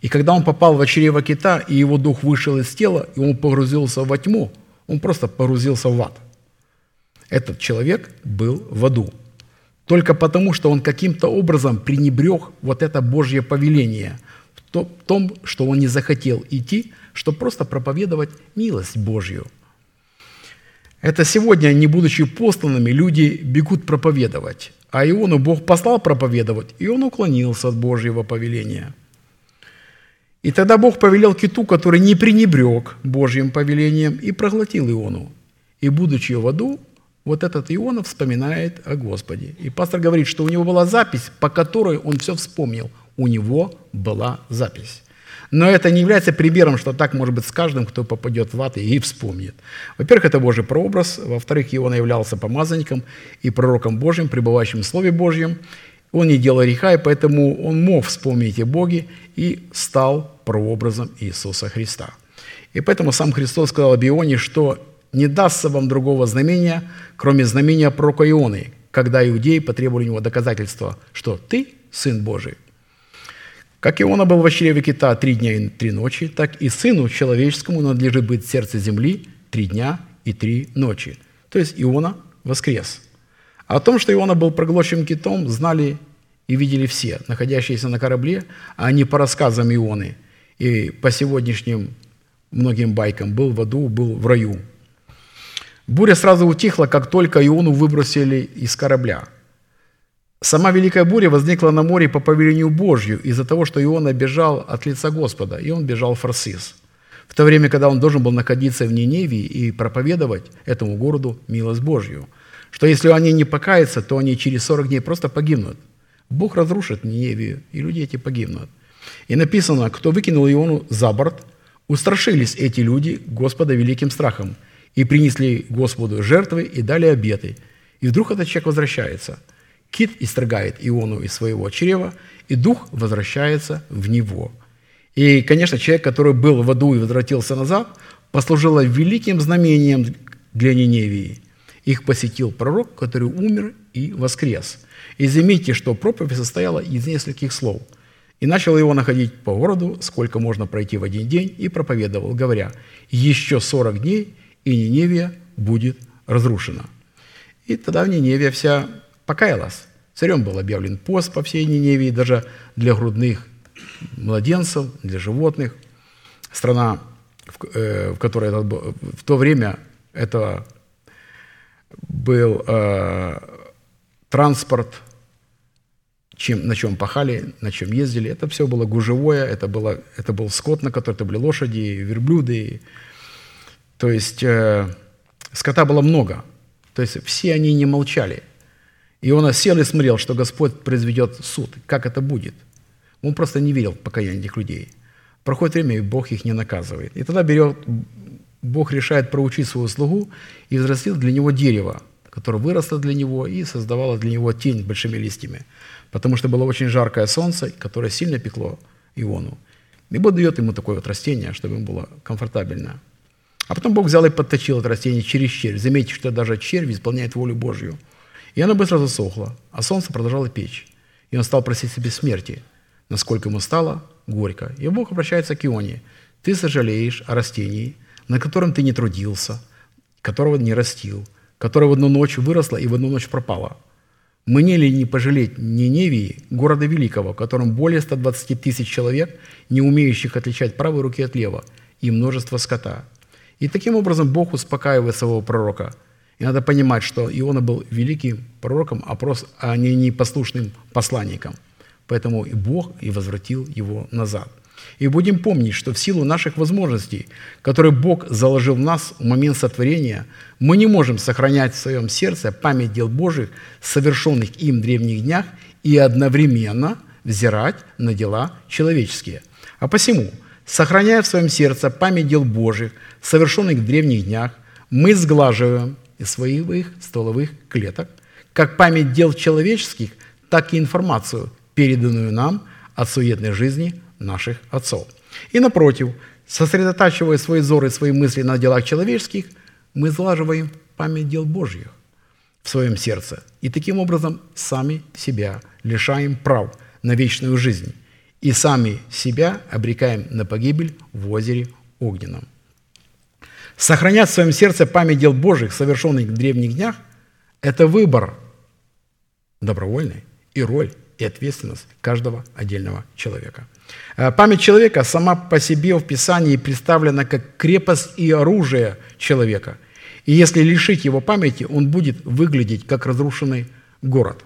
И когда он попал в чрево кита, и его дух вышел из тела, и он погрузился во тьму, он просто погрузился в ад. Этот человек был в аду – только потому, что он каким-то образом пренебрег вот это Божье повеление в том, что он не захотел идти, чтобы просто проповедовать милость Божью. Это сегодня, не будучи посланными, люди бегут проповедовать. А Иону Бог послал проповедовать, и он уклонился от Божьего повеления. И тогда Бог повелел киту, который не пренебрег Божьим повелением, и проглотил Иону. И, будучи в аду, вот этот Иона вспоминает о Господе. И пастор говорит, что у него была запись, по которой он все вспомнил. У него была запись. Но это не является примером, что так может быть с каждым, кто попадет в ад и вспомнит. Во-первых, это Божий прообраз. Во-вторых, Иона являлся помазанником и пророком Божьим, пребывающим в Слове Божьем. Он не делал греха, и поэтому он мог вспомнить о Боге и стал прообразом Иисуса Христа. И поэтому сам Христос сказал об Ионе, что не дастся вам другого знамения, кроме знамения пророка Ионы, когда иудеи потребовали у него доказательства, что ты Сын Божий. Как Иона был в чреве кита три дня и три ночи, так и Сыну Человеческому надлежит быть в сердце земли три дня и три ночи. То есть Иона воскрес. А о том, что Иона был проглочен китом, знали и видели все, находящиеся на корабле, а не по рассказам Ионы и по сегодняшним многим байкам был в аду, был в раю – Буря сразу утихла, как только Иону выбросили из корабля. Сама великая буря возникла на море по повелению Божью из-за того, что Иона бежал от лица Господа, и он бежал в Фарсис. В то время, когда он должен был находиться в Ниневии и проповедовать этому городу милость Божью, что если они не покаются, то они через 40 дней просто погибнут. Бог разрушит Ниневию, и люди эти погибнут. И написано, кто выкинул Иону за борт, устрашились эти люди Господа великим страхом – и принесли Господу жертвы и дали обеты. И вдруг этот человек возвращается. Кит истрогает Иону из своего чрева, и дух возвращается в него. И, конечно, человек, который был в аду и возвратился назад, послужило великим знамением для Ниневии. Их посетил пророк, который умер и воскрес. И заметьте, что проповедь состояла из нескольких слов. И начал его находить по городу, сколько можно пройти в один день, и проповедовал, говоря, «Еще сорок дней, и Ниневия будет разрушена. И тогда Ниневия вся покаялась. Царем был объявлен пост по всей Ниневии, даже для грудных младенцев, для животных. Страна в, э, которой этот в то время это был э, транспорт, чем, на чем пахали, на чем ездили. Это все было гужевое, это, было, это был скот, на котором это были лошади, верблюды. То есть э, скота было много. То есть все они не молчали. И он сел и смотрел, что Господь произведет суд. Как это будет? Он просто не верил в покаяние этих людей. Проходит время, и Бог их не наказывает. И тогда берет, Бог решает проучить свою слугу и взрастил для него дерево, которое выросло для него и создавало для него тень большими листьями. Потому что было очень жаркое солнце, которое сильно пекло Иону. И Бог дает ему такое вот растение, чтобы ему было комфортабельно. А потом Бог взял и подточил это растение через червь. Заметьте, что даже червь исполняет волю Божью. И оно быстро засохло, а солнце продолжало печь. И он стал просить себе смерти, насколько ему стало горько. И Бог обращается к Ионе. «Ты сожалеешь о растении, на котором ты не трудился, которого не растил, которое в одну ночь выросло и в одну ночь пропало. Мне ли не пожалеть Ниневии, города великого, в котором более 120 тысяч человек, не умеющих отличать правой руки от левой, и множество скота?» И таким образом Бог успокаивает своего пророка. И надо понимать, что Иона был великим пророком, а, а не непослушным посланником. Поэтому и Бог и возвратил его назад. И будем помнить, что в силу наших возможностей, которые Бог заложил в нас в момент сотворения, мы не можем сохранять в своем сердце память дел Божьих, совершенных им в древних днях, и одновременно взирать на дела человеческие. А посему, сохраняя в своем сердце память дел Божьих, совершенных в древних днях, мы сглаживаем из своих стволовых клеток, как память дел человеческих, так и информацию, переданную нам от суетной жизни наших отцов. И напротив, сосредотачивая свои взоры свои мысли на делах человеческих, мы сглаживаем память дел Божьих в своем сердце. И таким образом сами себя лишаем прав на вечную жизнь. И сами себя обрекаем на погибель в озере огненном. Сохранять в своем сердце память дел Божьих, совершенных в древних днях, это выбор добровольный и роль и ответственность каждого отдельного человека. Э, Память человека сама по себе в Писании представлена как крепость и оружие человека. И если лишить его памяти, он будет выглядеть как разрушенный город.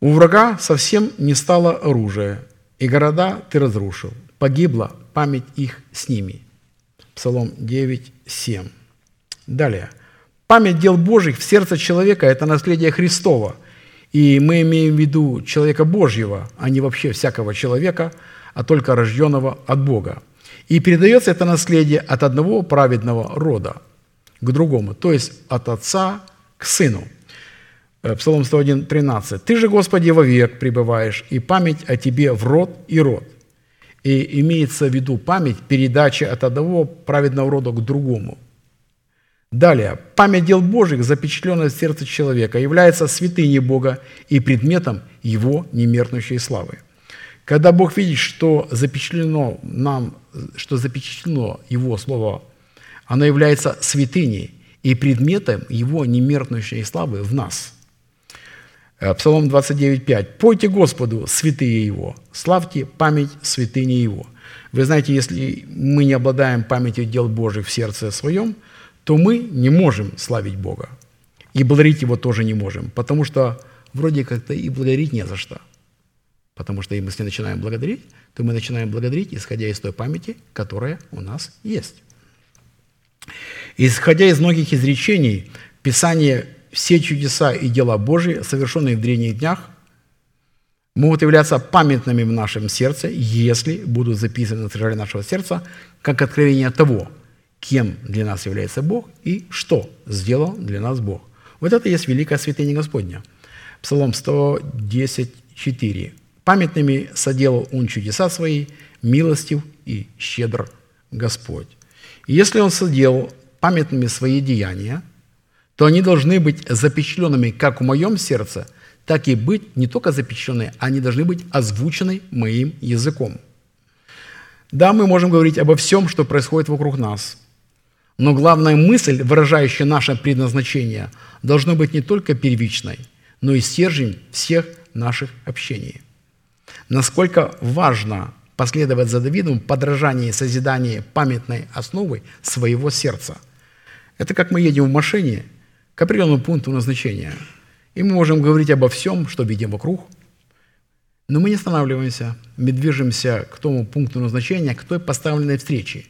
У врага совсем не стало оружия, и города ты разрушил. Погибла память их с ними. Псалом 9, 7. Далее. Память дел Божьих в сердце человека – это наследие Христова. И мы имеем в виду человека Божьего, а не вообще всякого человека, а только рожденного от Бога. И передается это наследие от одного праведного рода к другому, то есть от отца к сыну. Э, Псалом 101, 13. «Ты же, Господи, вовек пребываешь, и память о Тебе в род и род». И имеется в виду память передачи от одного праведного рода к другому. Далее, память дел Божьих, запечатленная в сердце человека, является святыней Бога и предметом Его немеркнущей славы. Когда Бог видит, что запечатлено нам, что запечатлено Его Слово, оно является святыней и предметом Его немеркнущей славы в нас – Псалом 29.5. «Пойте Господу, святые Его, славьте память святыни Его». Вы знаете, если мы не обладаем памятью дел Божьих в сердце своем, то мы не можем славить Бога. И благодарить Его тоже не можем, потому что вроде как-то и благодарить не за что. Потому что если начинаем благодарить, то мы начинаем благодарить, исходя из той памяти, которая у нас есть. Исходя из многих изречений, Писание все чудеса и дела Божьи, совершенные в древних днях, могут являться памятными в нашем сердце, если будут записаны на скрижале нашего сердца, как откровение того, кем для нас является Бог и что сделал для нас Бог. Вот это и есть великая святыня Господня. Псалом 110, 4. «Памятными соделал Он чудеса Свои, милостив и щедр Господь». И если Он соделал памятными свои деяния, то они должны быть запечатленными как в моем сердце, так и быть не только запечатлены, они должны быть озвучены моим языком. Да, мы можем говорить обо всем, что происходит вокруг нас, но главная мысль, выражающая наше предназначение, должна быть не только первичной, но и стержень всех наших общений. Насколько важно последовать за Давидом в подражании и созидании памятной основы своего сердца. Это как мы едем в машине к определенному пункту назначения. И мы можем говорить обо всем, что видим вокруг, но мы не останавливаемся, мы движемся к тому пункту назначения, к той поставленной встрече,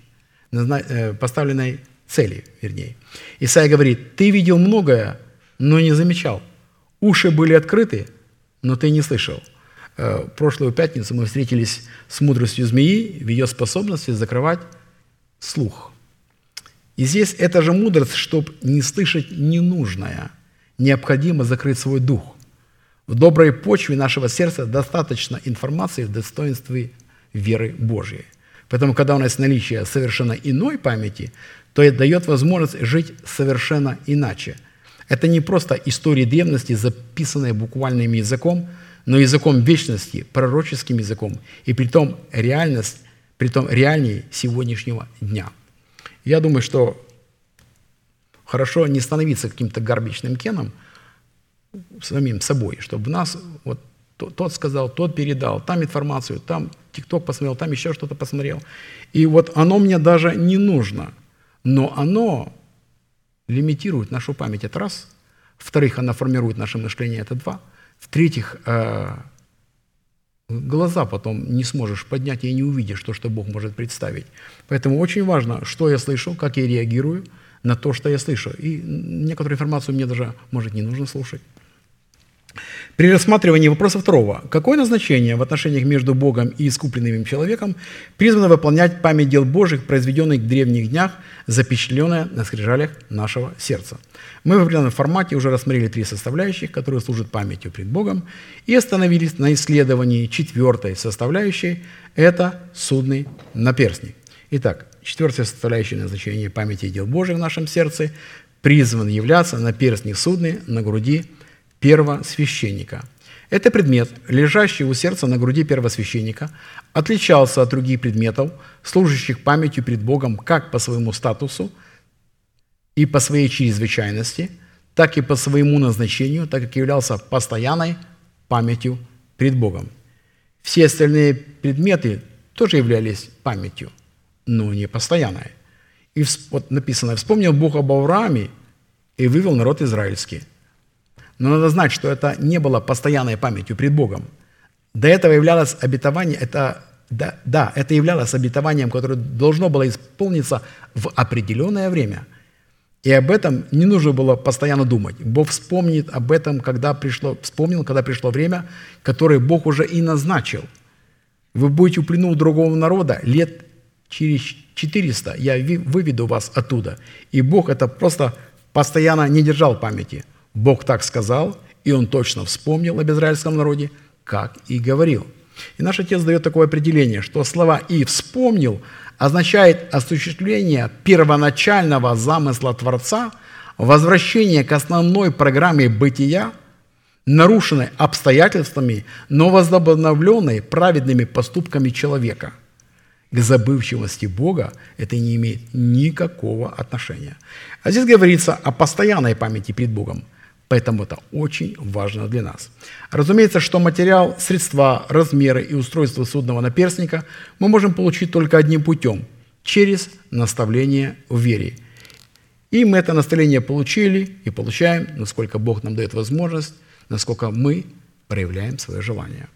э, поставленной цели, вернее. Исайя говорит, ты видел многое, но не замечал. Уши были открыты, но ты не слышал. Э, прошлую пятницу мы встретились с мудростью змеи в ее способности закрывать слух. И здесь эта же мудрость, чтобы не слышать ненужное, необходимо закрыть свой дух. В доброй почве нашего сердца достаточно информации в достоинстве веры Божьей. Поэтому, когда у нас наличие совершенно иной памяти, то это дает возможность жить совершенно иначе. Это не просто истории древности, записанные буквальным языком, но языком вечности, пророческим языком, и при том реальность, при том реальней сегодняшнего дня. Я думаю, что хорошо не становиться каким-то гарбичным кеном самим собой, чтобы нас вот то- тот сказал, тот передал, там информацию, там ТикТок посмотрел, там еще что-то посмотрел. И вот оно мне даже не нужно, но оно лимитирует нашу память, это раз. Во-вторых, она формирует наше мышление, это два. В-третьих, э, глаза потом не сможешь поднять и не увидишь то, что Бог может представить. Поэтому очень важно, что я слышу, как я реагирую на то, что я слышу. И некоторую информацию мне даже, может, не нужно слушать. При рассматривании вопроса второго, какое назначение в отношениях между Богом и искупленным им человеком призвано выполнять память дел Божьих, произведенных в древних днях, запечатленная на скрижалях нашего сердца? Мы в определенном формате уже рассмотрели три составляющих, которые служат памятью пред Богом, и остановились на исследовании четвертой составляющей – это судный наперстник. Итак, четвертая составляющая назначения памяти дел Божьих в нашем сердце призван являться наперстник судный на груди первосвященника. Это предмет, лежащий у сердца на груди первосвященника, отличался от других предметов, служащих памятью пред Богом как по своему статусу и по своей чрезвычайности, так и по своему назначению, так как являлся постоянной памятью пред Богом. Все остальные предметы тоже являлись памятью, но не постоянной. И вот написано, «Вспомнил Бог об Аврааме и вывел народ израильский». Но надо знать, что это не было постоянной памятью пред Богом. До этого являлось обетование, это, да, да, это являлось обетованием, которое должно было исполниться в определенное время. И об этом не нужно было постоянно думать. Бог вспомнит об этом, когда пришло, вспомнил, когда пришло время, которое Бог уже и назначил. Вы будете в плену у другого народа лет через 400, я выведу вас оттуда. И Бог это просто постоянно не держал памяти. Бог так сказал, и Он точно вспомнил об израильском народе, как и говорил. И наш Отец дает такое определение, что слова «и вспомнил» означает осуществление первоначального замысла Творца, возвращение к основной программе бытия, нарушенной обстоятельствами, но возобновленной праведными поступками человека. К забывчивости Бога это не имеет никакого отношения. А здесь говорится о постоянной памяти перед Богом. Поэтому это очень важно для нас. Разумеется, что материал, средства, размеры и устройство судного наперстника мы можем получить только одним путем – через наставление в вере. И мы это наставление получили и получаем, насколько Бог нам дает возможность, насколько мы проявляем свое желание.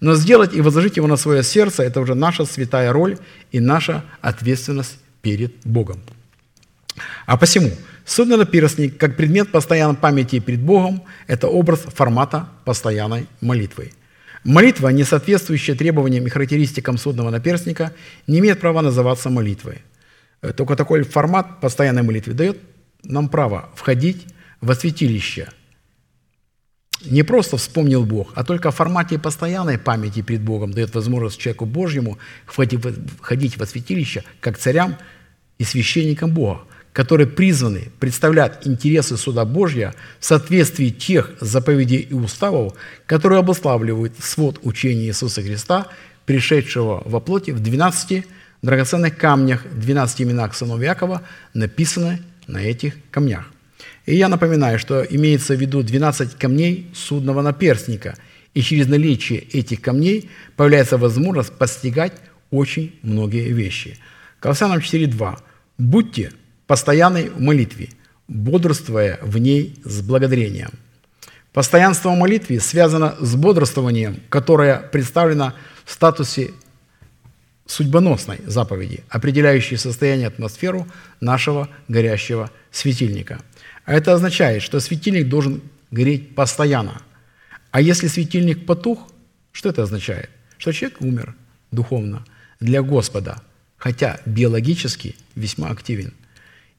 Но сделать и возложить его на свое сердце – это уже наша святая роль и наша ответственность перед Богом. А посему судный наперстник, как предмет постоянной памяти перед Богом, это образ формата постоянной молитвы. Молитва, не соответствующая требованиям и характеристикам судного наперстника, не имеет права называться молитвой. Э, Только такой формат постоянной молитвы дает нам право входить во святилище. Не просто вспомнил Бог, а только в формате постоянной памяти перед Богом дает возможность человеку Божьему входить в- входить во святилище как царям и священникам Бога, которые призваны представлять интересы суда Божья в соответствии тех заповедей и уставов, которые обуславливают свод учения Иисуса Христа, пришедшего во плоти в 12 драгоценных камнях, 12 именах сынов Якова, написаны на этих камнях. И я напоминаю, что имеется в виду 12 камней судного наперстника, и через наличие этих камней появляется возможность постигать очень многие вещи. Колоссянам 4.2. «Будьте постоянной молитве, бодрствуя в ней с благодарением». Постоянство в молитве связано с бодрствованием, которое представлено в статусе судьбоносной заповеди, определяющей состояние атмосферу нашего горящего светильника. А это означает, что светильник должен гореть постоянно. А если светильник потух, что это означает? Что человек умер духовно для Господа, хотя биологически весьма активен.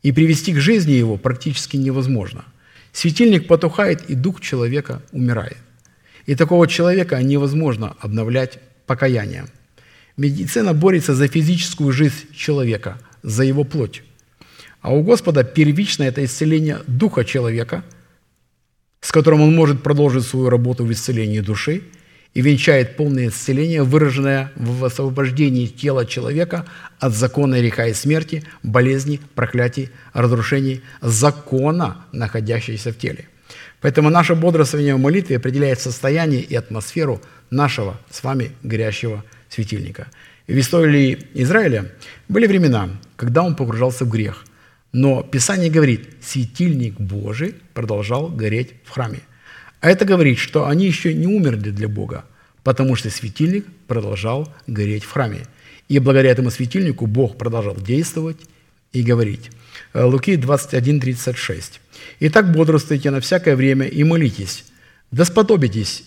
И привести к жизни его практически невозможно. Светильник потухает, и дух человека умирает. И такого человека невозможно обновлять покаянием. Медицина борется за физическую жизнь человека, за его плоть. А у Господа первично это исцеление духа человека, с которым он может продолжить свою работу в исцелении души и венчает полное исцеление, выраженное в освобождении тела человека от закона греха и смерти, болезней, проклятий, разрушений, закона, находящегося в теле. Поэтому наше бодрствование в молитве определяет состояние и атмосферу нашего с вами горящего светильника. И в истории Израиля были времена, когда он погружался в грех. Но Писание говорит, светильник Божий продолжал гореть в храме. А это говорит, что они еще не умерли для Бога, потому что светильник продолжал гореть в храме. И благодаря этому светильнику Бог продолжал действовать и говорить. Луки 21, 36. «Итак, бодрствуйте на всякое время и молитесь, да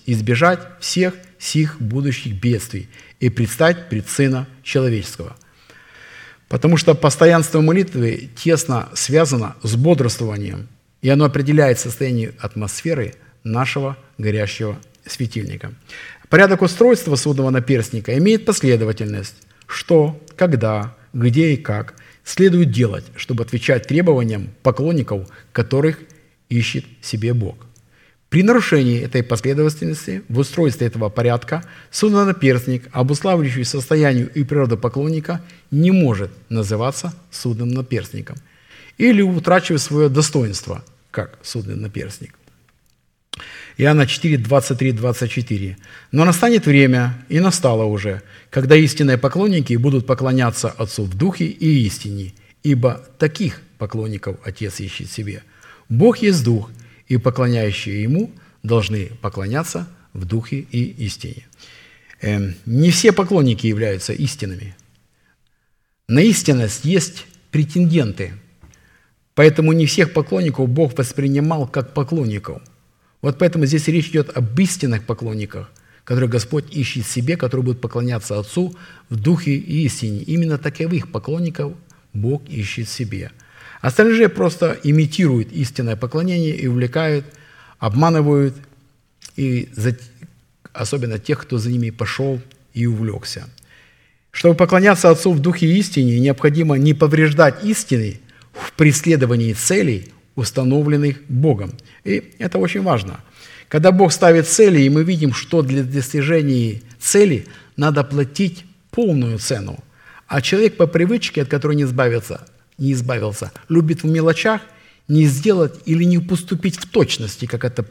избежать всех сих будущих бедствий и предстать пред Сына Человеческого». Потому что постоянство молитвы тесно связано с бодрствованием, и оно определяет состояние атмосферы нашего горящего светильника. Порядок устройства судного наперстника имеет последовательность, что, когда, где и как следует делать, чтобы отвечать требованиям поклонников, которых ищет себе Бог. При нарушении этой последовательности в устройстве этого порядка судно-наперстник, обуславливающий состоянию и природу поклонника, не может называться судным наперстником или утрачивать свое достоинство, как судный наперстник. Иоанна 4, 23, 24. «Но настанет время, и настало уже, когда истинные поклонники будут поклоняться Отцу в Духе и истине, ибо таких поклонников Отец ищет себе. Бог есть Дух, и поклоняющие Ему должны поклоняться в духе и истине. Эм, не все поклонники являются истинными. На истинность есть претенденты, поэтому не всех поклонников Бог воспринимал как поклонников. Вот поэтому здесь речь идет об истинных поклонниках, которые Господь ищет себе, которые будут поклоняться Отцу в духе и истине. Именно таковых поклонников Бог ищет себе – Остальные же просто имитируют истинное поклонение и увлекают, обманывают, и за, особенно тех, кто за ними пошел и увлекся. Чтобы поклоняться Отцу в Духе истине, необходимо не повреждать истины в преследовании целей, установленных Богом. И это очень важно. Когда Бог ставит цели, и мы видим, что для достижения цели надо платить полную цену, а человек по привычке, от которой не избавится, не избавился, любит в мелочах не сделать или не поступить в точности, как это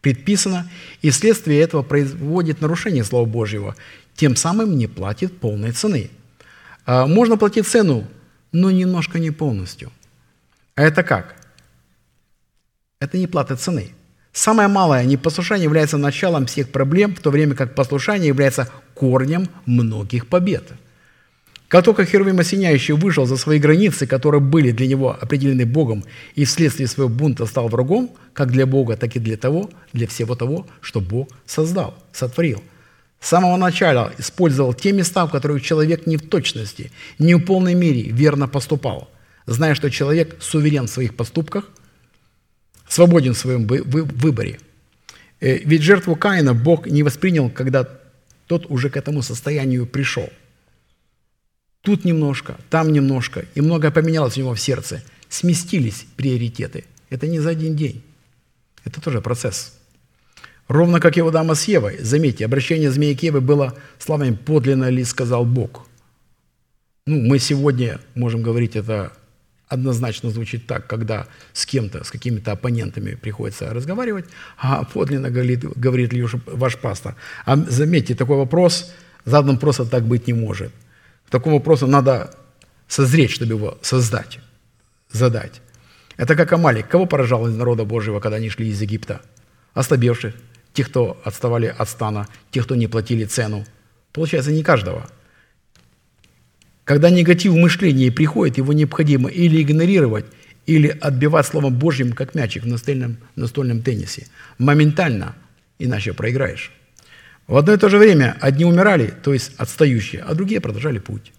предписано, и вследствие этого производит нарушение Слова Божьего, тем самым не платит полной цены. А, можно платить цену, но немножко не полностью. А это как? Это не плата цены. Самое малое непослушание является началом всех проблем, в то время как послушание является корнем многих побед. Как только Херувим Осеняющий вышел за свои границы, которые были для него определены Богом, и вследствие своего бунта стал врагом, как для Бога, так и для того, для всего того, что Бог создал, сотворил. С самого начала использовал те места, в которых человек не в точности, не в полной мере верно поступал, зная, что человек суверен в своих поступках, свободен в своем выборе. Э, ведь жертву Каина Бог не воспринял, когда тот уже к этому состоянию пришел – Тут немножко, там немножко, и многое поменялось у него в сердце. Сместились приоритеты. Это не за один день. Это тоже процесс. Ровно как его дама с Евой. Заметьте, обращение змеи к Еве было словами «подлинно ли сказал Бог». Ну, мы сегодня можем говорить это однозначно звучит так, когда с кем-то, с какими-то оппонентами приходится разговаривать, а подлинно говорит, говорит ли ваш пастор. А заметьте, такой вопрос задан просто так быть не может. такому вопросу надо созреть, чтобы его создать, задать. Это как Амалик. Кого поражал из народа Божьего, когда они шли из Египта? Ослабевших, тех, кто отставали от стана, тех, кто не платили цену. Получается, не каждого. Когда негатив в мышлении приходит, его необходимо или игнорировать, или отбивать Словом Божьим, как мячик в настольном, настольном теннисе. Моментально, иначе проиграешь. В одно и то же время одни умирали, то есть отстающие, а другие продолжали путь.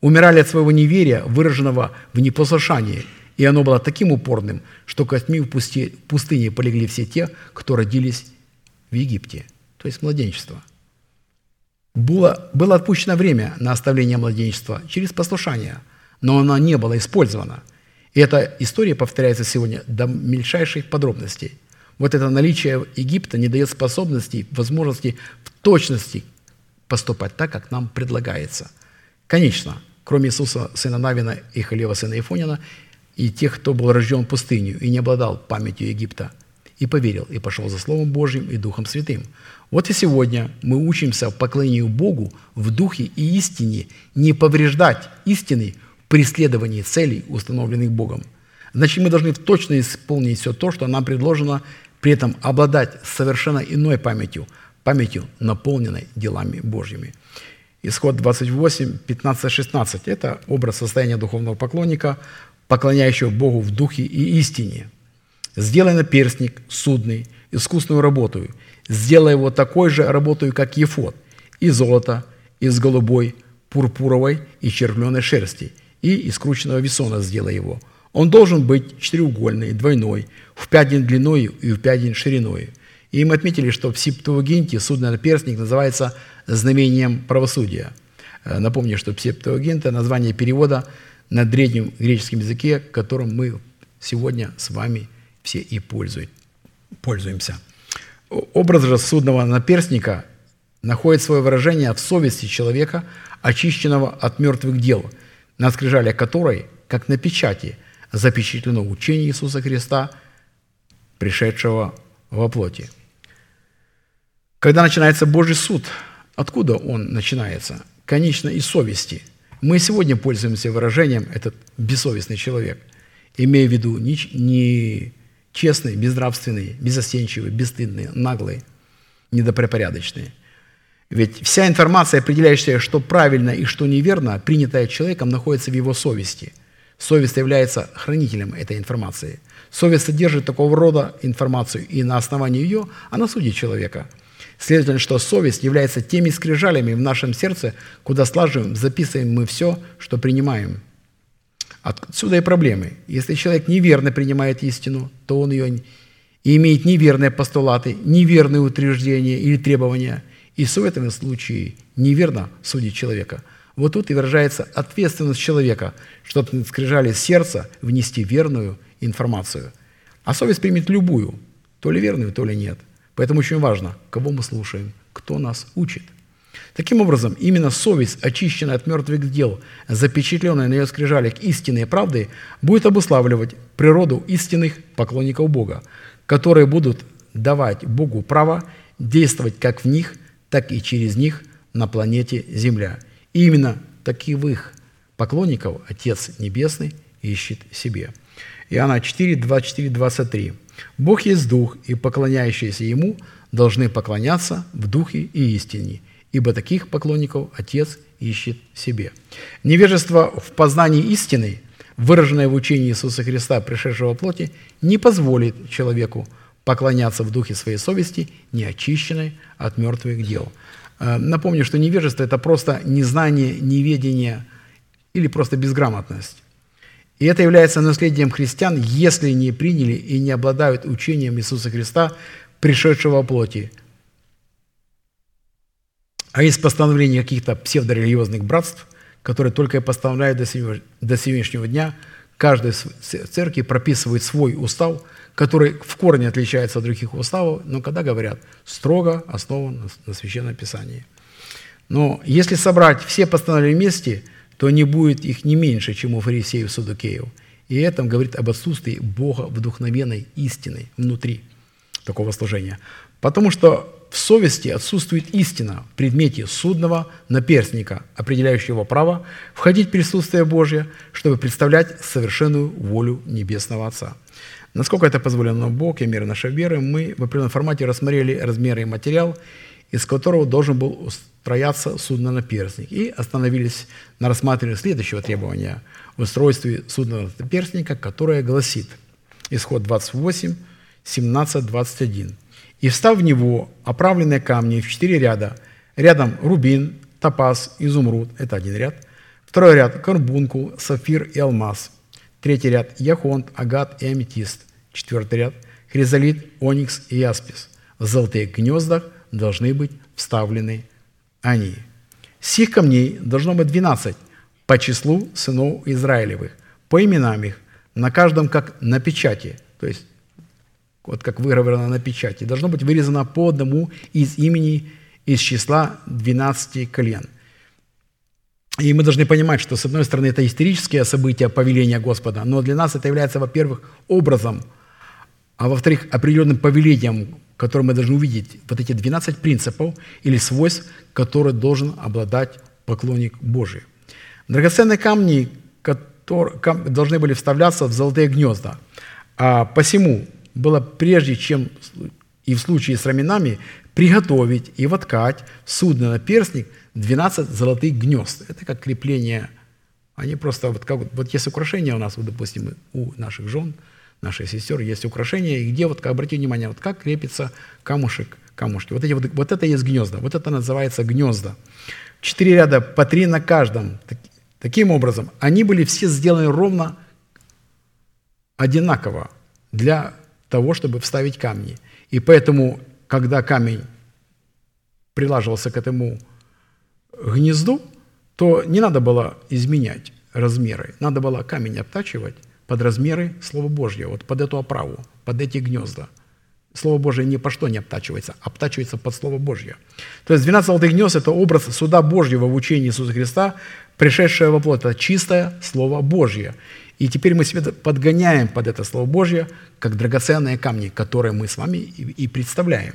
Умирали от своего неверия, выраженного в непослушании, и оно было таким упорным, что костьми в пустыне полегли все те, кто родились в Египте, то есть младенчество. Было, было отпущено время на оставление младенчества через послушание, но оно не было использовано – и эта история повторяется сегодня до мельчайших подробностей. Вот это наличие Египта не дает способностей, возможности в точности поступать так, как нам предлагается. Конечно, кроме Иисуса, сына Навина и Халева, сына Ифонина, и тех, кто был рожден в пустыню и не обладал памятью Египта, и поверил, и пошел за Словом Божьим и Духом Святым. Вот и сегодня мы учимся поклонению Богу в Духе и истине, не повреждать истины преследовании целей, установленных Богом. Значит, мы должны точно исполнить все то, что нам предложено, при этом обладать совершенно иной памятью, памятью, наполненной делами Божьими. Исход 28, 15, 16 – это образ состояния духовного поклонника, поклоняющего Богу в духе и истине. «Сделай наперстник судный, искусную работу, сделай его такой же работой, как ефот, из золота, из голубой, пурпуровой и червленой шерсти – и из скрученного весона сделай его. Он должен быть четыреугольный, двойной, в пять дней длиной и в пять дней шириной. И мы отметили, что в Септуагинте судный наперстник называется знамением правосудия. Э, напомню, что Септуагинта – название перевода на древнем греческом языке, которым мы сегодня с вами все и пользуемся. Образ же судного наперстника находит свое выражение в совести человека, очищенного от мертвых дел – на скрижалях которой, как на печати, запечатлено учение Иисуса Христа, пришедшего во плоти. Когда начинается Божий суд, откуда он начинается? Конечно, из совести. Мы сегодня пользуемся выражением «этот бессовестный человек», имея в виду не, не честный, безнравственный, безостенчивый, бесстыдный, наглый, недопрепорядочный – ведь вся информация, определяющая, что правильно и что неверно, принятая человеком, находится в его совести. Совесть является хранителем этой информации. Совесть содержит такого рода информацию, и на основании ее она судит человека. Следовательно, что совесть является теми скрижалями в нашем сердце, куда слаживаем, записываем мы все, что принимаем. Отсюда и проблемы. Если человек неверно принимает истину, то он ее и имеет неверные постулаты, неверные утверждения или требования – и в этом случае неверно судить человека. Вот тут и выражается ответственность человека, чтобы скрижали сердца внести верную информацию. А совесть примет любую, то ли верную, то ли нет. Поэтому очень важно, кого мы слушаем, кто нас учит. Таким образом, именно совесть, очищенная от мертвых дел, запечатленная на ее скрижалях истины и правды, будет обуславливать природу истинных поклонников Бога, которые будут давать Богу право действовать как в них – так и через них на планете Земля. И именно таковых поклонников Отец Небесный ищет себе. Иоанна 4, 24, 23. «Бог есть Дух, и поклоняющиеся Ему должны поклоняться в Духе и истине, ибо таких поклонников Отец ищет себе». Невежество в познании истины, выраженное в учении Иисуса Христа, пришедшего в плоти, не позволит человеку поклоняться в духе своей совести, не очищенной от мертвых дел. Э, напомню, что невежество – это просто незнание, неведение или просто безграмотность. И это является наследием христиан, если не приняли и не обладают учением Иисуса Христа, пришедшего в плоти. А есть постановление каких-то псевдорелигиозных братств, которые только и постановляют до сегодняшнего дня, каждой церкви прописывает свой устав – который в корне отличается от других уставов, но когда говорят строго основан на Священном Писании. Но если собрать все постановления вместе, то не будет их не меньше, чем у фарисеев садукеев. И это говорит об отсутствии Бога вдохновенной истины внутри такого служения. Потому что в совести отсутствует истина в предмете судного наперстника, определяющего право входить в присутствие Божье, чтобы представлять совершенную волю Небесного Отца. Насколько это позволено Бог и меры нашей веры, мы в определенном формате рассмотрели размеры и материал, из которого должен был устрояться судно-наперстник, и остановились на рассматривании следующего требования в устройстве судна-наперстника, которое гласит, исход 28, 17, 21. «И встав в него оправленные камни в четыре ряда, рядом рубин, топаз, изумруд» – это один ряд, второй ряд – карбункул, сафир и алмаз, третий ряд – яхонт, агат и аметист, четвертый ряд – хризолит, оникс и яспис. В золотых гнездах должны быть вставлены они. Сих камней должно быть двенадцать по числу сынов Израилевых, по именам их, на каждом как на печати, то есть вот как выгравировано на печати, должно быть вырезано по одному из имени из числа 12 колен. И мы должны понимать, что, с одной стороны, это исторические события повеления Господа, но для нас это является, во-первых, образом, а во-вторых, определенным повелением, которое мы должны увидеть, вот эти 12 принципов или свойств, которые должен обладать поклонник Божий. Драгоценные камни которые, должны были вставляться в золотые гнезда. А посему было прежде, чем и в случае с раменами, приготовить и воткать судно на перстник 12 золотых гнезд. Это как крепление. Они просто, вот, как, вот есть украшения у нас, вот, допустим, у наших жен, наших сестер есть украшения, и где, вот, как, обратите внимание, вот как крепится камушек, камушки. Вот, эти, вот, вот это есть гнезда, вот это называется гнезда. Четыре ряда, по три на каждом. Таким образом, они были все сделаны ровно одинаково для того, чтобы вставить камни. И поэтому, когда камень прилаживался к этому гнезду, то не надо было изменять размеры. Надо было камень обтачивать под размеры Слова Божьего, вот под эту оправу, под эти гнезда. Слово Божье ни по что не обтачивается, обтачивается под Слово Божье. То есть 12 золотых гнезд – это образ суда Божьего в учении Иисуса Христа, пришедшее во плоть. Это чистое Слово Божье. И теперь мы себе подгоняем под это Слово Божье, как драгоценные камни, которые мы с вами и представляем.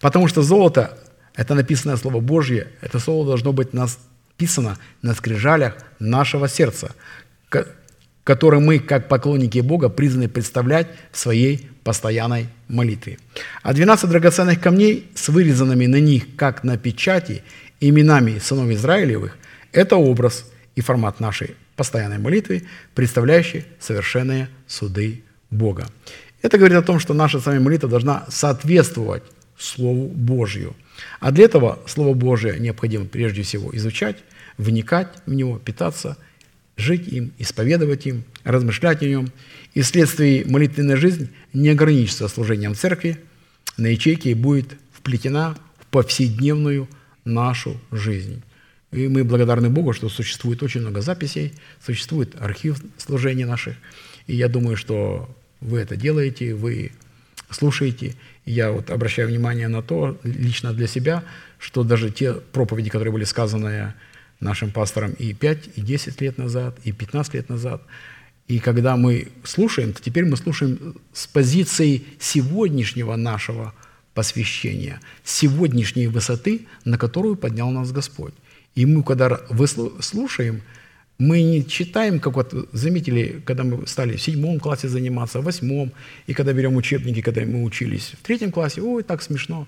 Потому что золото – это написанное Слово Божье, это Слово должно быть написано на скрижалях нашего сердца, которое мы, как поклонники Бога, призваны представлять в своей постоянной молитве. А 12 драгоценных камней с вырезанными на них, как на печати, именами сынов Израилевых – это образ и формат нашей постоянной молитвы, представляющей совершенные суды Бога. Это говорит о том, что наша с вами молитва должна соответствовать Слову Божью. А для этого Слово Божие необходимо прежде всего изучать, вникать в него, питаться, жить им, исповедовать им, размышлять о нем. И вследствие молитвенная жизнь не ограничится служением церкви, на ячейке и будет вплетена в повседневную нашу жизнь. И мы благодарны Богу, что существует очень много записей, существует архив служений наших. И я думаю, что вы это делаете, вы слушаете. И я вот обращаю внимание на то, лично для себя, что даже те проповеди, которые были сказаны нашим пастором и 5, и 10 лет назад, и 15 лет назад, и когда мы слушаем, то теперь мы слушаем с позиции сегодняшнего нашего посвящения, сегодняшней высоты, на которую поднял нас Господь. И мы, когда слушаем, мы не читаем, как вот заметили, когда мы стали в седьмом классе заниматься, в восьмом, и когда берем учебники, когда мы учились в третьем классе, ой, так смешно,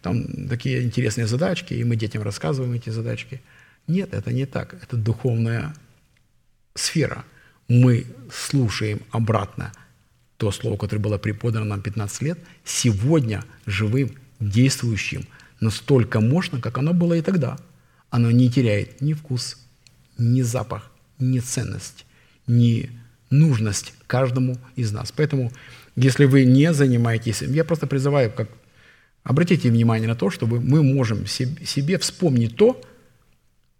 там такие интересные задачки, и мы детям рассказываем эти задачки. Нет, это не так, это духовная сфера. Мы слушаем обратно то слово, которое было преподано нам 15 лет, сегодня живым, действующим, настолько мощно, как оно было и тогда – оно не теряет ни вкус, ни запах, ни ценность, ни нужность каждому из нас. Поэтому, если вы не занимаетесь, я просто призываю, как обратите внимание на то, чтобы мы можем себе вспомнить то,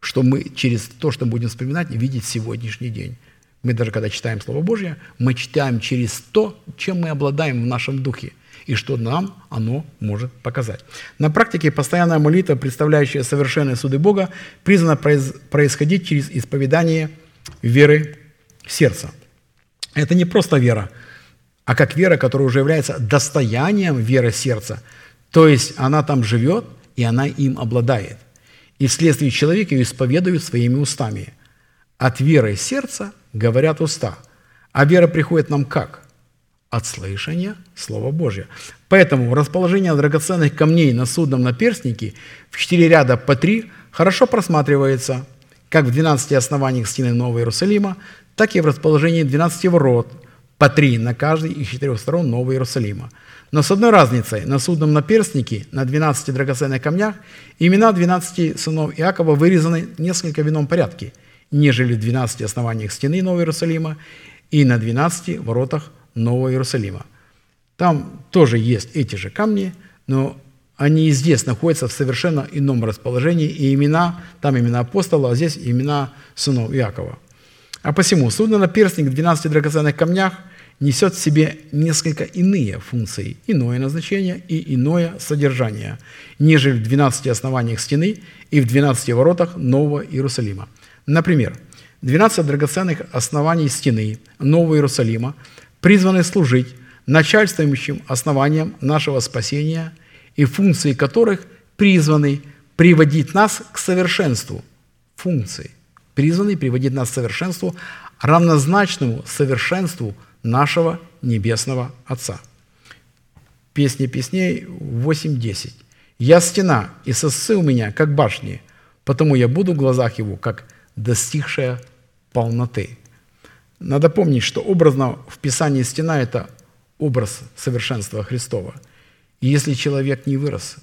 что мы через то, что будем вспоминать, видеть сегодняшний день. Мы даже когда читаем Слово Божье, мы читаем через то, чем мы обладаем в нашем духе – и что нам оно может показать. На практике постоянная молитва, представляющая совершенные суды Бога, призвана происходить через исповедание веры сердца. Это не просто вера, а как вера, которая уже является достоянием веры сердца, То есть она там живет, и она им обладает. И вследствие человек ее исповедует своими устами. От веры сердца говорят уста. А вера приходит нам как? От слышания Слова Божьего. Поэтому расположение драгоценных камней на судном наперстнике в четыре ряда по три хорошо просматривается как в 12 основаниях стены Нового Иерусалима, так и в расположении 12 ворот, по три на каждой из четырех сторон Нового Иерусалима. Но с одной разницей, на судном наперстнике, на 12 драгоценных камнях, имена 12 сынов Иакова вырезаны несколько в ином порядке, нежели в 12 основаниях стены Нового Иерусалима и на 12 воротах Нового Иерусалима. Там тоже есть эти же камни, но они здесь находятся в совершенно ином расположении, и имена, там имена апостола, а здесь имена сынов Иакова. А посему судно-наперстник в 12 драгоценных камнях несет в себе несколько иные функции, иное назначение и иное содержание, нежели в 12 основаниях стены и в 12 воротах Нового Иерусалима. Например, 12 драгоценных оснований стены Нового Иерусалима призваны служить начальствующим основанием нашего спасения и функции которых призваны приводить нас к совершенству. Функции, призваны приводить нас к совершенству, равнозначному совершенству нашего Небесного Отца. Песни песней 8.10. «Я стена, и сосцы у меня, как башни, потому я буду в глазах его, как достигшая полноты». Надо помнить, что образно в Писании стена – это образ совершенства Христова. И если человек не вырос,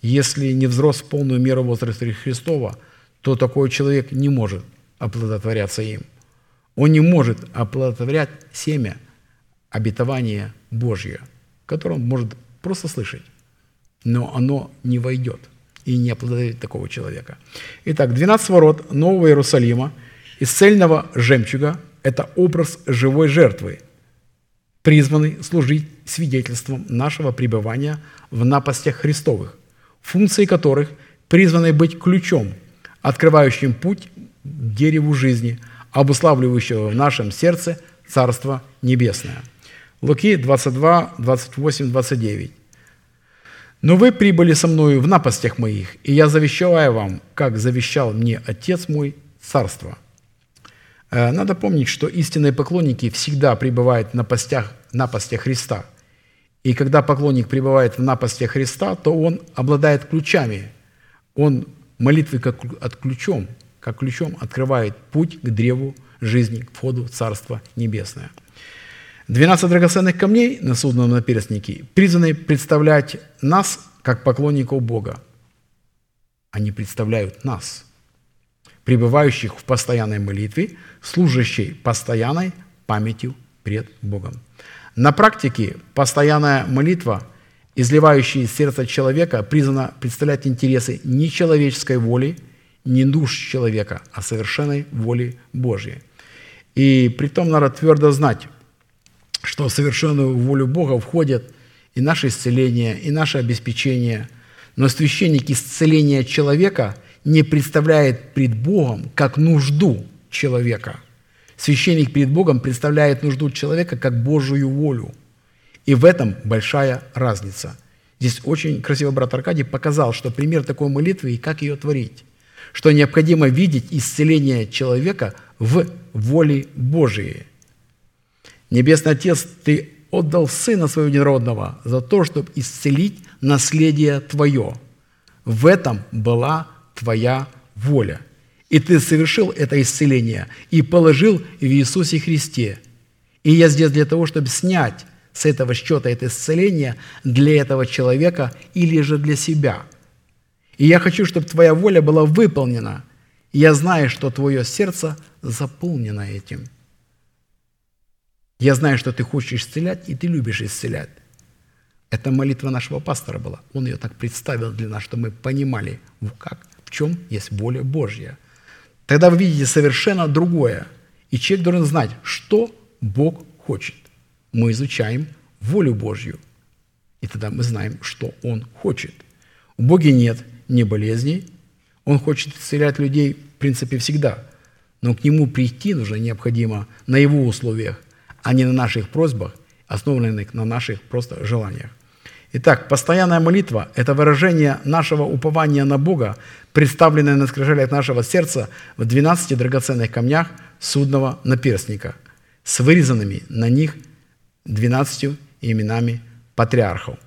если не взрос в полную меру возраста Христова, то такой человек не может оплодотворяться им. Он не может оплодотворять семя обетования Божье, которое он может просто слышать, но оно не войдет и не оплодотворит такого человека. Итак, 12 ворот Нового Иерусалима из цельного жемчуга – это образ живой жертвы, призванный служить свидетельством нашего пребывания в напастях Христовых, функции которых призваны быть ключом, открывающим путь к дереву жизни, обуславливающего в нашем сердце Царство Небесное. Луки 22, 28, 29. «Но вы прибыли со мною в напастях моих, и я завещаю вам, как завещал мне Отец мой, Царство». Э, надо помнить, что истинные поклонники всегда пребывают на постях, на посте Христа. И когда поклонник пребывает в напасте Христа, то он обладает ключами. Он молитвы как от ключом, как ключом открывает путь к древу жизни, к входу в Царство Небесное. 12 драгоценных камней на судном наперстнике призваны представлять нас как поклонников Бога. Они представляют нас – пребывающих в постоянной молитве, служащей постоянной памятью пред Богом. На практике постоянная молитва, изливающая из сердца человека, призвана представлять интересы не человеческой воли, не душ человека, а совершенной воли Божьей. И при том надо твердо знать, что в совершенную волю Бога входит и наше исцеление, и наше обеспечение. Но священник исцеления человека – не представляет пред Богом как нужду человека. Священник перед Богом представляет нужду человека как Божию волю. И в этом большая разница. Здесь очень красиво брат Аркадий показал, что пример такой молитвы и как ее творить. Что необходимо видеть исцеление человека в воле Божией. Небесный Отец, Ты отдал Сына Своего Единородного за то, чтобы исцелить наследие Твое. В этом была твоя воля. И ты совершил это исцеление и положил в Иисусе Христе. И я здесь для того, чтобы снять с этого счета это исцеление для этого человека или же для себя. И я хочу, чтобы твоя воля была выполнена. Я знаю, что твое сердце заполнено этим. Я знаю, что ты хочешь исцелять, и ты любишь исцелять. Это молитва нашего пастора была. Он ее так представил для нас, чтобы мы понимали, как чем есть воля Божья. Тогда вы видите совершенно другое. И человек должен знать, что Бог хочет. Мы изучаем волю Божью. И тогда мы знаем, что Он хочет. У Бога нет ни болезней. Он хочет исцелять людей, в принципе, всегда. Но к Нему прийти нужно необходимо на Его условиях, а не на наших просьбах, основанных на наших просто желаниях. Итак, постоянная молитва – это выражение нашего упования на Бога, представленное на скрижалях нашего сердца в 12 драгоценных камнях судного наперстника с вырезанными на них 12 именами патриархов.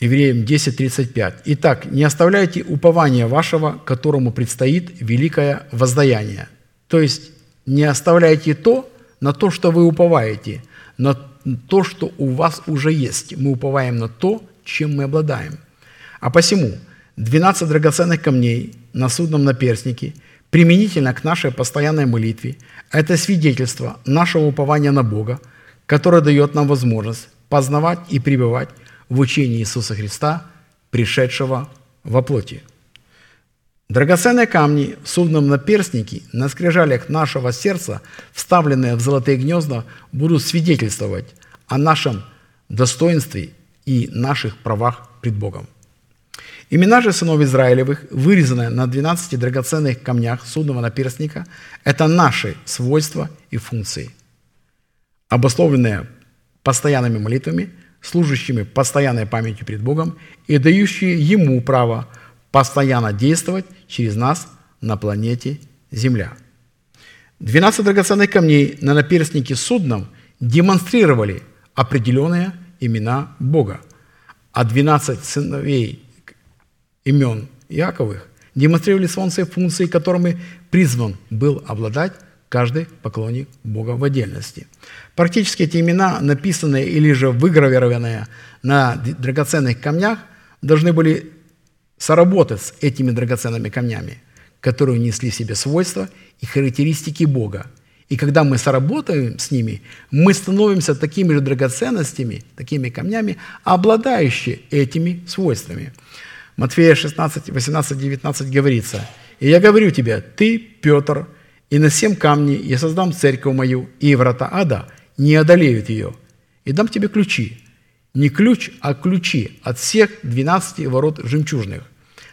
Евреям 10.35. «Итак, не оставляйте упования вашего, которому предстоит великое воздаяние». То есть не оставляйте то, на то, что вы уповаете, на то, что у вас уже есть. Мы уповаем на то, чем мы обладаем. А посему 12 драгоценных камней на судном наперстнике применительно к нашей постоянной молитве – это свидетельство нашего упования на Бога, которое дает нам возможность познавать и пребывать в учении Иисуса Христа, пришедшего во плоти. Драгоценные камни в судном наперстнике на скрижалях нашего сердца, вставленные в золотые гнезда, будут свидетельствовать о нашем достоинстве и наших правах пред Богом. Имена же сынов Израилевых, вырезанные на 12 драгоценных камнях судного наперстника, это наши свойства и функции, обусловленные постоянными молитвами, служащими постоянной памятью пред Богом и дающие Ему право постоянно действовать через нас на планете Земля. 12 драгоценных камней на наперстнике судном демонстрировали определенные имена Бога, а 12 сыновей имен Яковых демонстрировали солнце функции, которыми призван был обладать каждый поклонник Бога в отдельности. Практически эти имена, написанные или же выгравированные на драгоценных камнях, должны были соработать с этими драгоценными камнями, которые несли в себе свойства и характеристики Бога. И когда мы соработаем с ними, мы становимся такими же драгоценностями, такими камнями, обладающими этими свойствами. Матфея 16, 18, 19 говорится, «И я говорю тебе, ты, Петр, и на семь камней я создам церковь мою, и врата ада не одолеют ее, и дам тебе ключи, не ключ, а ключи от всех двенадцати ворот жемчужных,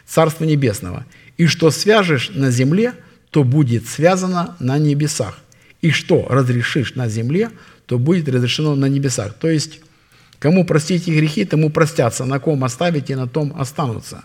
Царства Небесного. И что свяжешь на земле, то будет связано на небесах. И что разрешишь на земле, то будет разрешено на небесах. То есть, кому простите грехи, тому простятся, на ком оставите, на том останутся.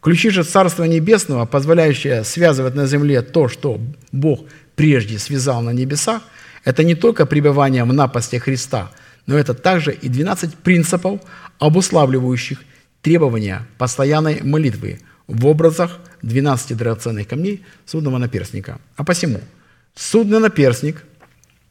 Ключи же Царства Небесного, позволяющие связывать на земле то, что Бог прежде связал на небесах, это не только пребывание в напасти Христа – но это также и 12 принципов, обуславливающих требования постоянной молитвы в образах 12 драгоценных камней судного наперстника. А посему судный наперстник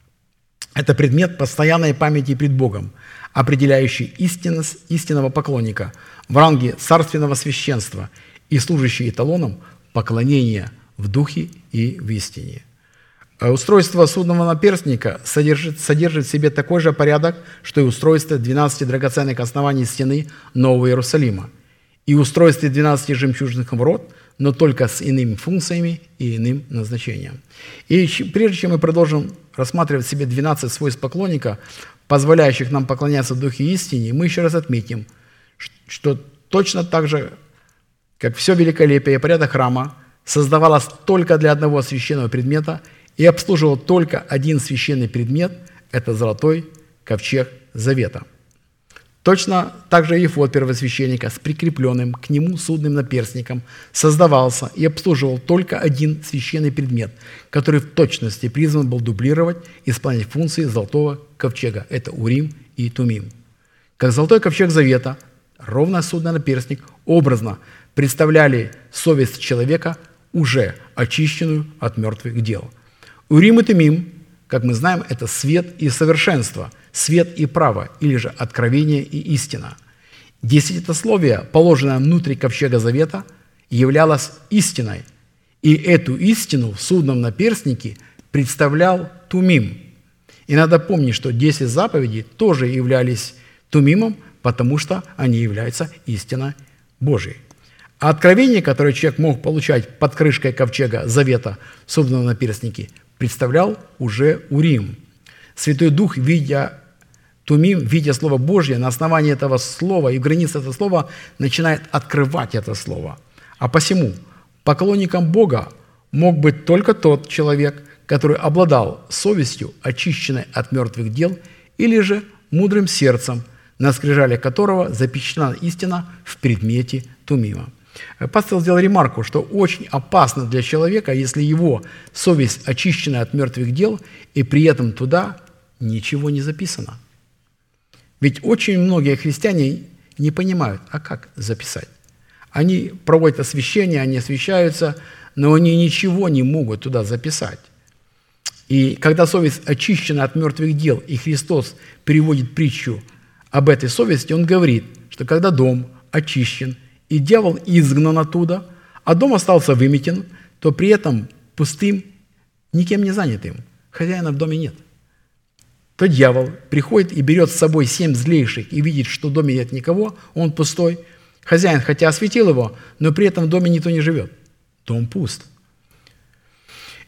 – это предмет постоянной памяти пред Богом, определяющий истинность истинного поклонника в ранге царственного священства и служащий эталоном поклонения в духе и в истине – а устройство судного наперстника содержит, содержит в себе такой же порядок, что и устройство 12 драгоценных оснований стены Нового Иерусалима. И устройство 12 жемчужных ворот, но только с иными функциями и иным назначением. И прежде чем мы продолжим рассматривать себе 12 свойств поклонника, позволяющих нам поклоняться в Духе истине, мы еще раз отметим, что точно так же, как все великолепие и порядок храма создавалось только для одного священного предмета – и обслуживал только один священный предмет – это золотой ковчег завета. Точно так же и ефод первосвященника с прикрепленным к нему судным наперстником создавался и обслуживал только один священный предмет, который в точности призван был дублировать и исполнять функции золотого ковчега – это Урим и Тумим. Как золотой ковчег завета, ровно судный наперстник образно представляли совесть человека, уже очищенную от мертвых дел – Урим и Тумим, как мы знаем, это свет и совершенство, свет и право, или же откровение и истина. Десятитословие, положенное внутри ковчега завета, являлось истиной, и эту истину в судном наперстнике представлял Тумим. И надо помнить, что десять заповедей тоже являлись Тумимом, потому что они являются истиной Божией. А откровение, которое человек мог получать под крышкой ковчега завета, собственно, на перстнике, представлял уже Урим. Святой Дух, видя Тумим, видя Слово Божье, на основании этого слова и границ этого слова начинает открывать это слово. А посему поклонником Бога мог быть только тот человек, который обладал совестью, очищенной от мертвых дел или же мудрым сердцем, на скрижале которого запечатлена истина в предмете Тумима. Пастор сделал ремарку, что очень опасно для человека, если его совесть очищена от мертвых дел, и при этом туда ничего не записано. Ведь очень многие христиане не понимают, а как записать. Они проводят освящение, они освящаются, но они ничего не могут туда записать. И когда совесть очищена от мертвых дел, и Христос переводит притчу об этой совести, Он говорит, что когда дом очищен, и дьявол изгнан оттуда, а дом остался выметен, то при этом пустым, никем не занятым. Хозяина в доме нет. То дьявол приходит и берет с собой семь злейших и видит, что в доме нет никого, он пустой. Хозяин, хотя осветил его, но при этом в доме никто не живет. Дом пуст.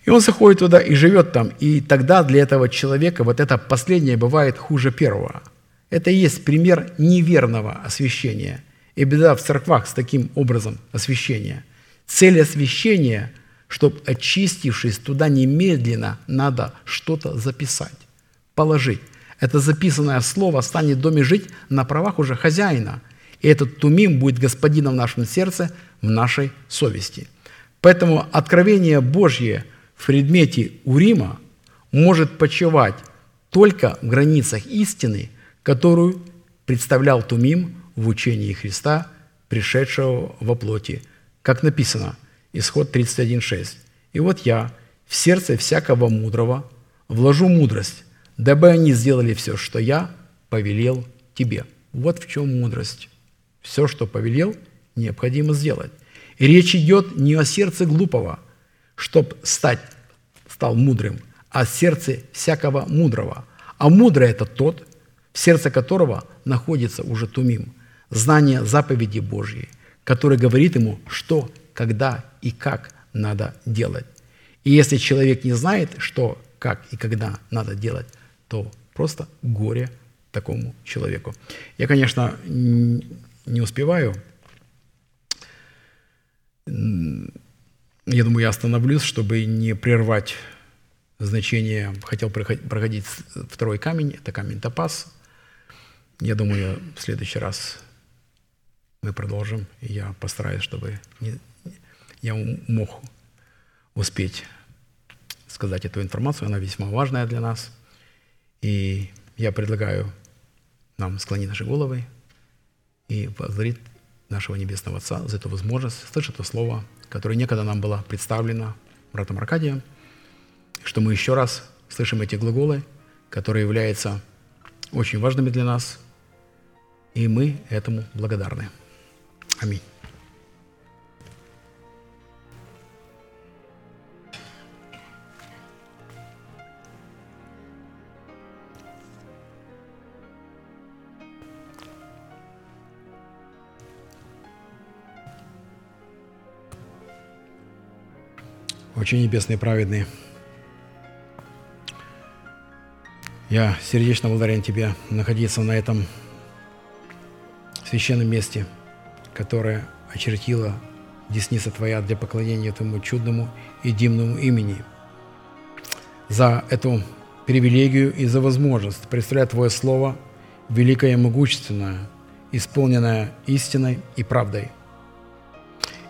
И он заходит туда и живет там. И тогда для этого человека вот это последнее бывает хуже первого. Это и есть пример неверного освящения. И беда в церквах с таким образом освящения. Цель освящения, чтобы очистившись туда немедленно, надо что-то записать, положить. Это записанное слово станет в доме жить на правах уже хозяина. И этот тумим будет господином в нашем сердце, в нашей совести. Поэтому откровение Божье в предмете Урима может почивать только в границах истины, которую представлял Тумим в учении Христа, пришедшего во плоти, как написано, исход 31.6. «И вот я в сердце всякого мудрого вложу мудрость, дабы они сделали все, что я повелел тебе». Вот в чем мудрость. Все, что повелел, необходимо сделать. И речь идет не о сердце глупого, чтоб стать, стал мудрым, а о сердце всякого мудрого. А мудрый – это тот, в сердце которого находится уже тумим – знание заповеди Божьей, который говорит ему, что, когда и как надо делать. И если человек не знает, что, как и когда надо делать, то просто горе такому человеку. Я, конечно, не успеваю. Я думаю, я остановлюсь, чтобы не прервать значение. Хотел проходить второй камень, это камень топаз. Я думаю, в следующий раз мы продолжим. И я постараюсь, чтобы не, я мог успеть сказать эту информацию. Она весьма важная для нас. И я предлагаю нам склонить наши головы и благодарить нашего Небесного Отца за эту возможность слышать это слово, которое некогда нам было представлено братом Аркадием, что мы еще раз слышим эти глаголы, которые являются очень важными для нас, и мы этому благодарны. Аминь. Очень небесный праведный. Я сердечно благодарен Тебе находиться на этом священном месте – которое очертила десница Твоя для поклонения Твоему чудному и дивному имени. За эту привилегию и за возможность представлять Твое Слово великое и могущественное, исполненное истиной и правдой.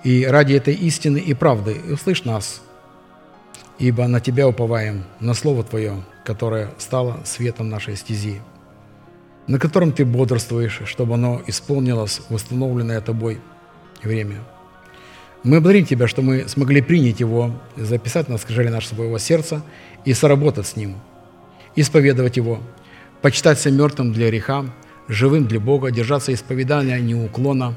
И ради этой истины и правды услышь нас, ибо на Тебя уповаем, на Слово Твое, которое стало светом нашей стези на котором ты бодрствуешь, чтобы оно исполнилось в установленное тобой время. Мы благодарим Тебя, что мы смогли принять его, записать на скрижали нашего своего сердца и соработать с ним, исповедовать его, почитать себя мертвым для греха, живым для Бога, держаться исповедания неуклонно.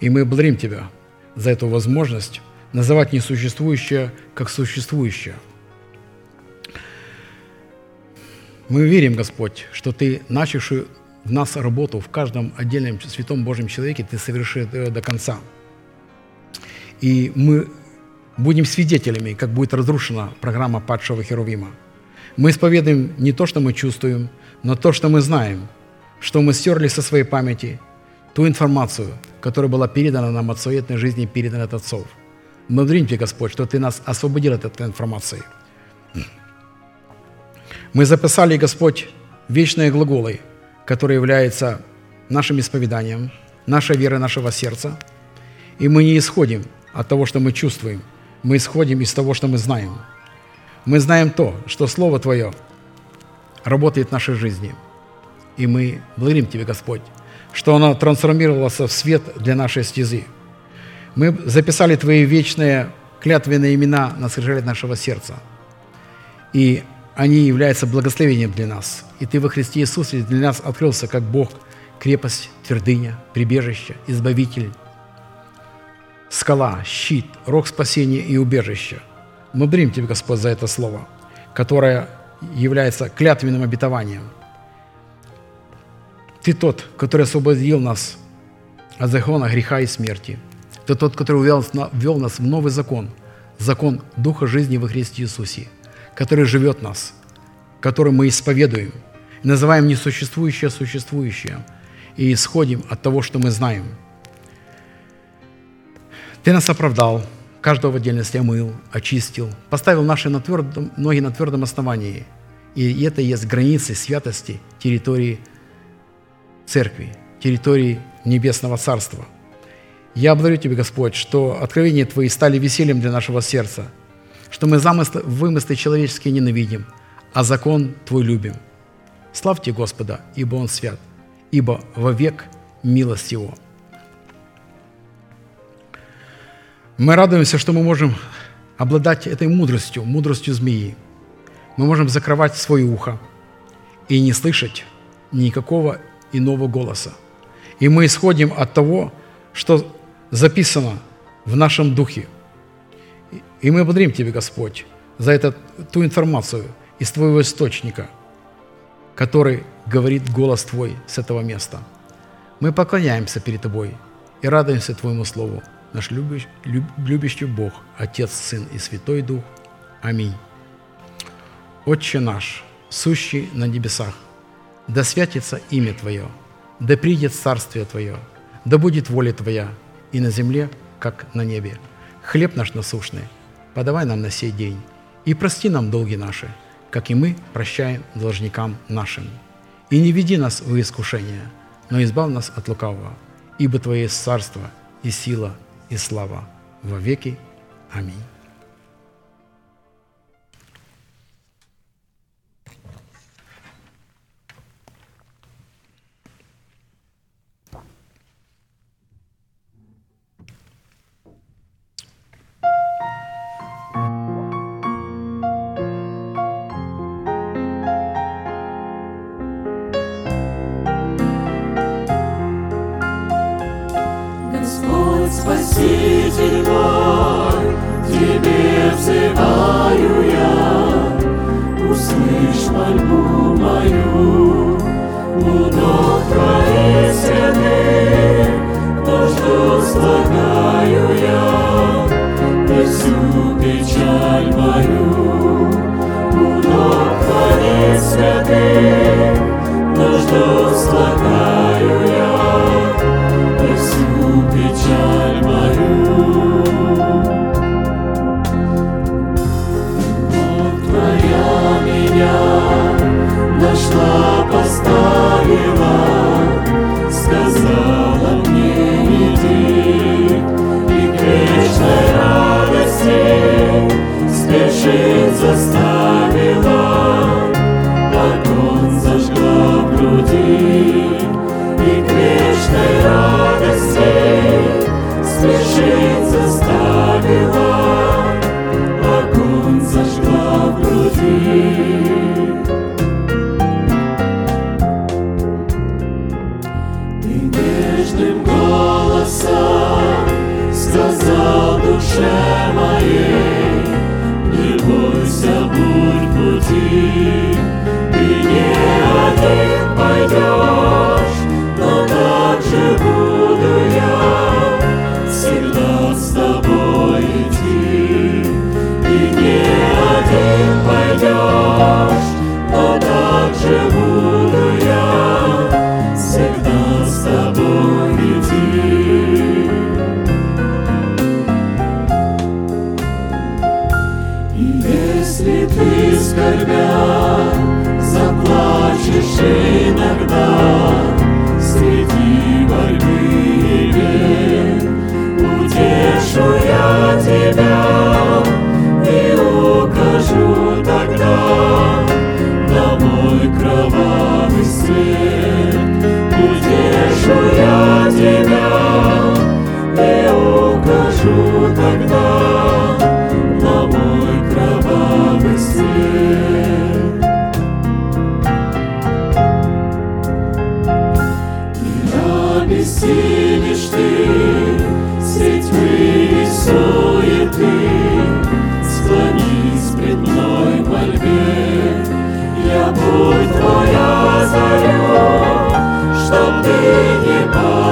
И мы благодарим Тебя за эту возможность называть несуществующее как существующее – Мы верим, Господь, что Ты, начавший в нас работу в каждом отдельном святом Божьем человеке, Ты совершишь ее до конца. И мы будем свидетелями, как будет разрушена программа падшего Херувима. Мы исповедуем не то, что мы чувствуем, но то, что мы знаем, что мы стерли со своей памяти ту информацию, которая была передана нам от суетной жизни, передана от отцов. Мы благодарим Господь, что Ты нас освободил от этой информации – мы записали, Господь, вечные глаголы, которые являются нашим исповеданием, нашей верой нашего сердца. И мы не исходим от того, что мы чувствуем, мы исходим из того, что мы знаем. Мы знаем то, что Слово Твое работает в нашей жизни. И мы благодарим Тебе, Господь, что оно трансформировалось в свет для нашей стезы. Мы записали Твои вечные клятвенные имена на скрижале нашего сердца. И они являются благословением для нас. И Ты во Христе Иисусе для нас открылся как Бог, крепость, твердыня, прибежище, избавитель, скала, щит, рог спасения и убежище. Мы благодарим Тебя, Господь, за это слово, которое является клятвенным обетованием. Ты тот, который освободил нас от закона греха и смерти. Ты тот, который ввел, нас в новый закон, закон Духа жизни во Христе Иисусе, который живет в нас, который мы исповедуем, называем несуществующее существующее и исходим от того, что мы знаем. Ты нас оправдал, каждого в отдельности омыл, очистил, поставил наши на твердом, ноги на твердом основании. И это есть границы святости территории церкви, территории Небесного Царства. Я благодарю Тебя, Господь, что откровения Твои стали весельем для нашего сердца, что мы замыслы, вымыслы человеческие ненавидим, а закон Твой любим. Славьте Господа, ибо Он свят, ибо вовек милость Его. Мы радуемся, что мы можем обладать этой мудростью, мудростью змеи. Мы можем закрывать свое ухо и не слышать никакого иного голоса. И мы исходим от того, что записано в нашем духе. И мы благодарим Тебя, Господь, за это, ту информацию из Твоего источника, который говорит голос Твой с этого места. Мы поклоняемся перед Тобой и радуемся Твоему Слову наш любящий, любящий Бог, Отец, Сын и Святой Дух. Аминь. Отче наш, сущий на небесах, да святится имя Твое, да придет царствие Твое, да будет воля Твоя и на земле, как на небе. Хлеб наш насущный, подавай нам на сей день, и прости нам долги наши, как и мы прощаем должникам нашим. И не веди нас в искушение, но избав нас от лукавого, ибо Твое есть царство и сила и слава во веки. Аминь. Взываю я, услышь мольбу мою, ног Твоих святых, нужду слагаю я, и всю печаль мою, нужду слагаю я, и всю печаль мою. Поставила, сказала мне иди, и к вечной радости спешить заставила, огонь зажгла в груди, душе моей, не бойся, будь пути, ты не один пойдешь, тебя и укажу тогда на мой кровавый след. И обессилишь ты сеть и суеты, склонись пред мной в мольбе, я будь твоя заря, чтоб ты не пал.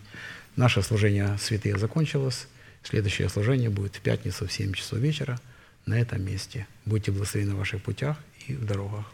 Наше служение святые закончилось. Следующее служение будет в пятницу в 7 часов вечера на этом месте. Будьте благословены в ваших путях и в дорогах.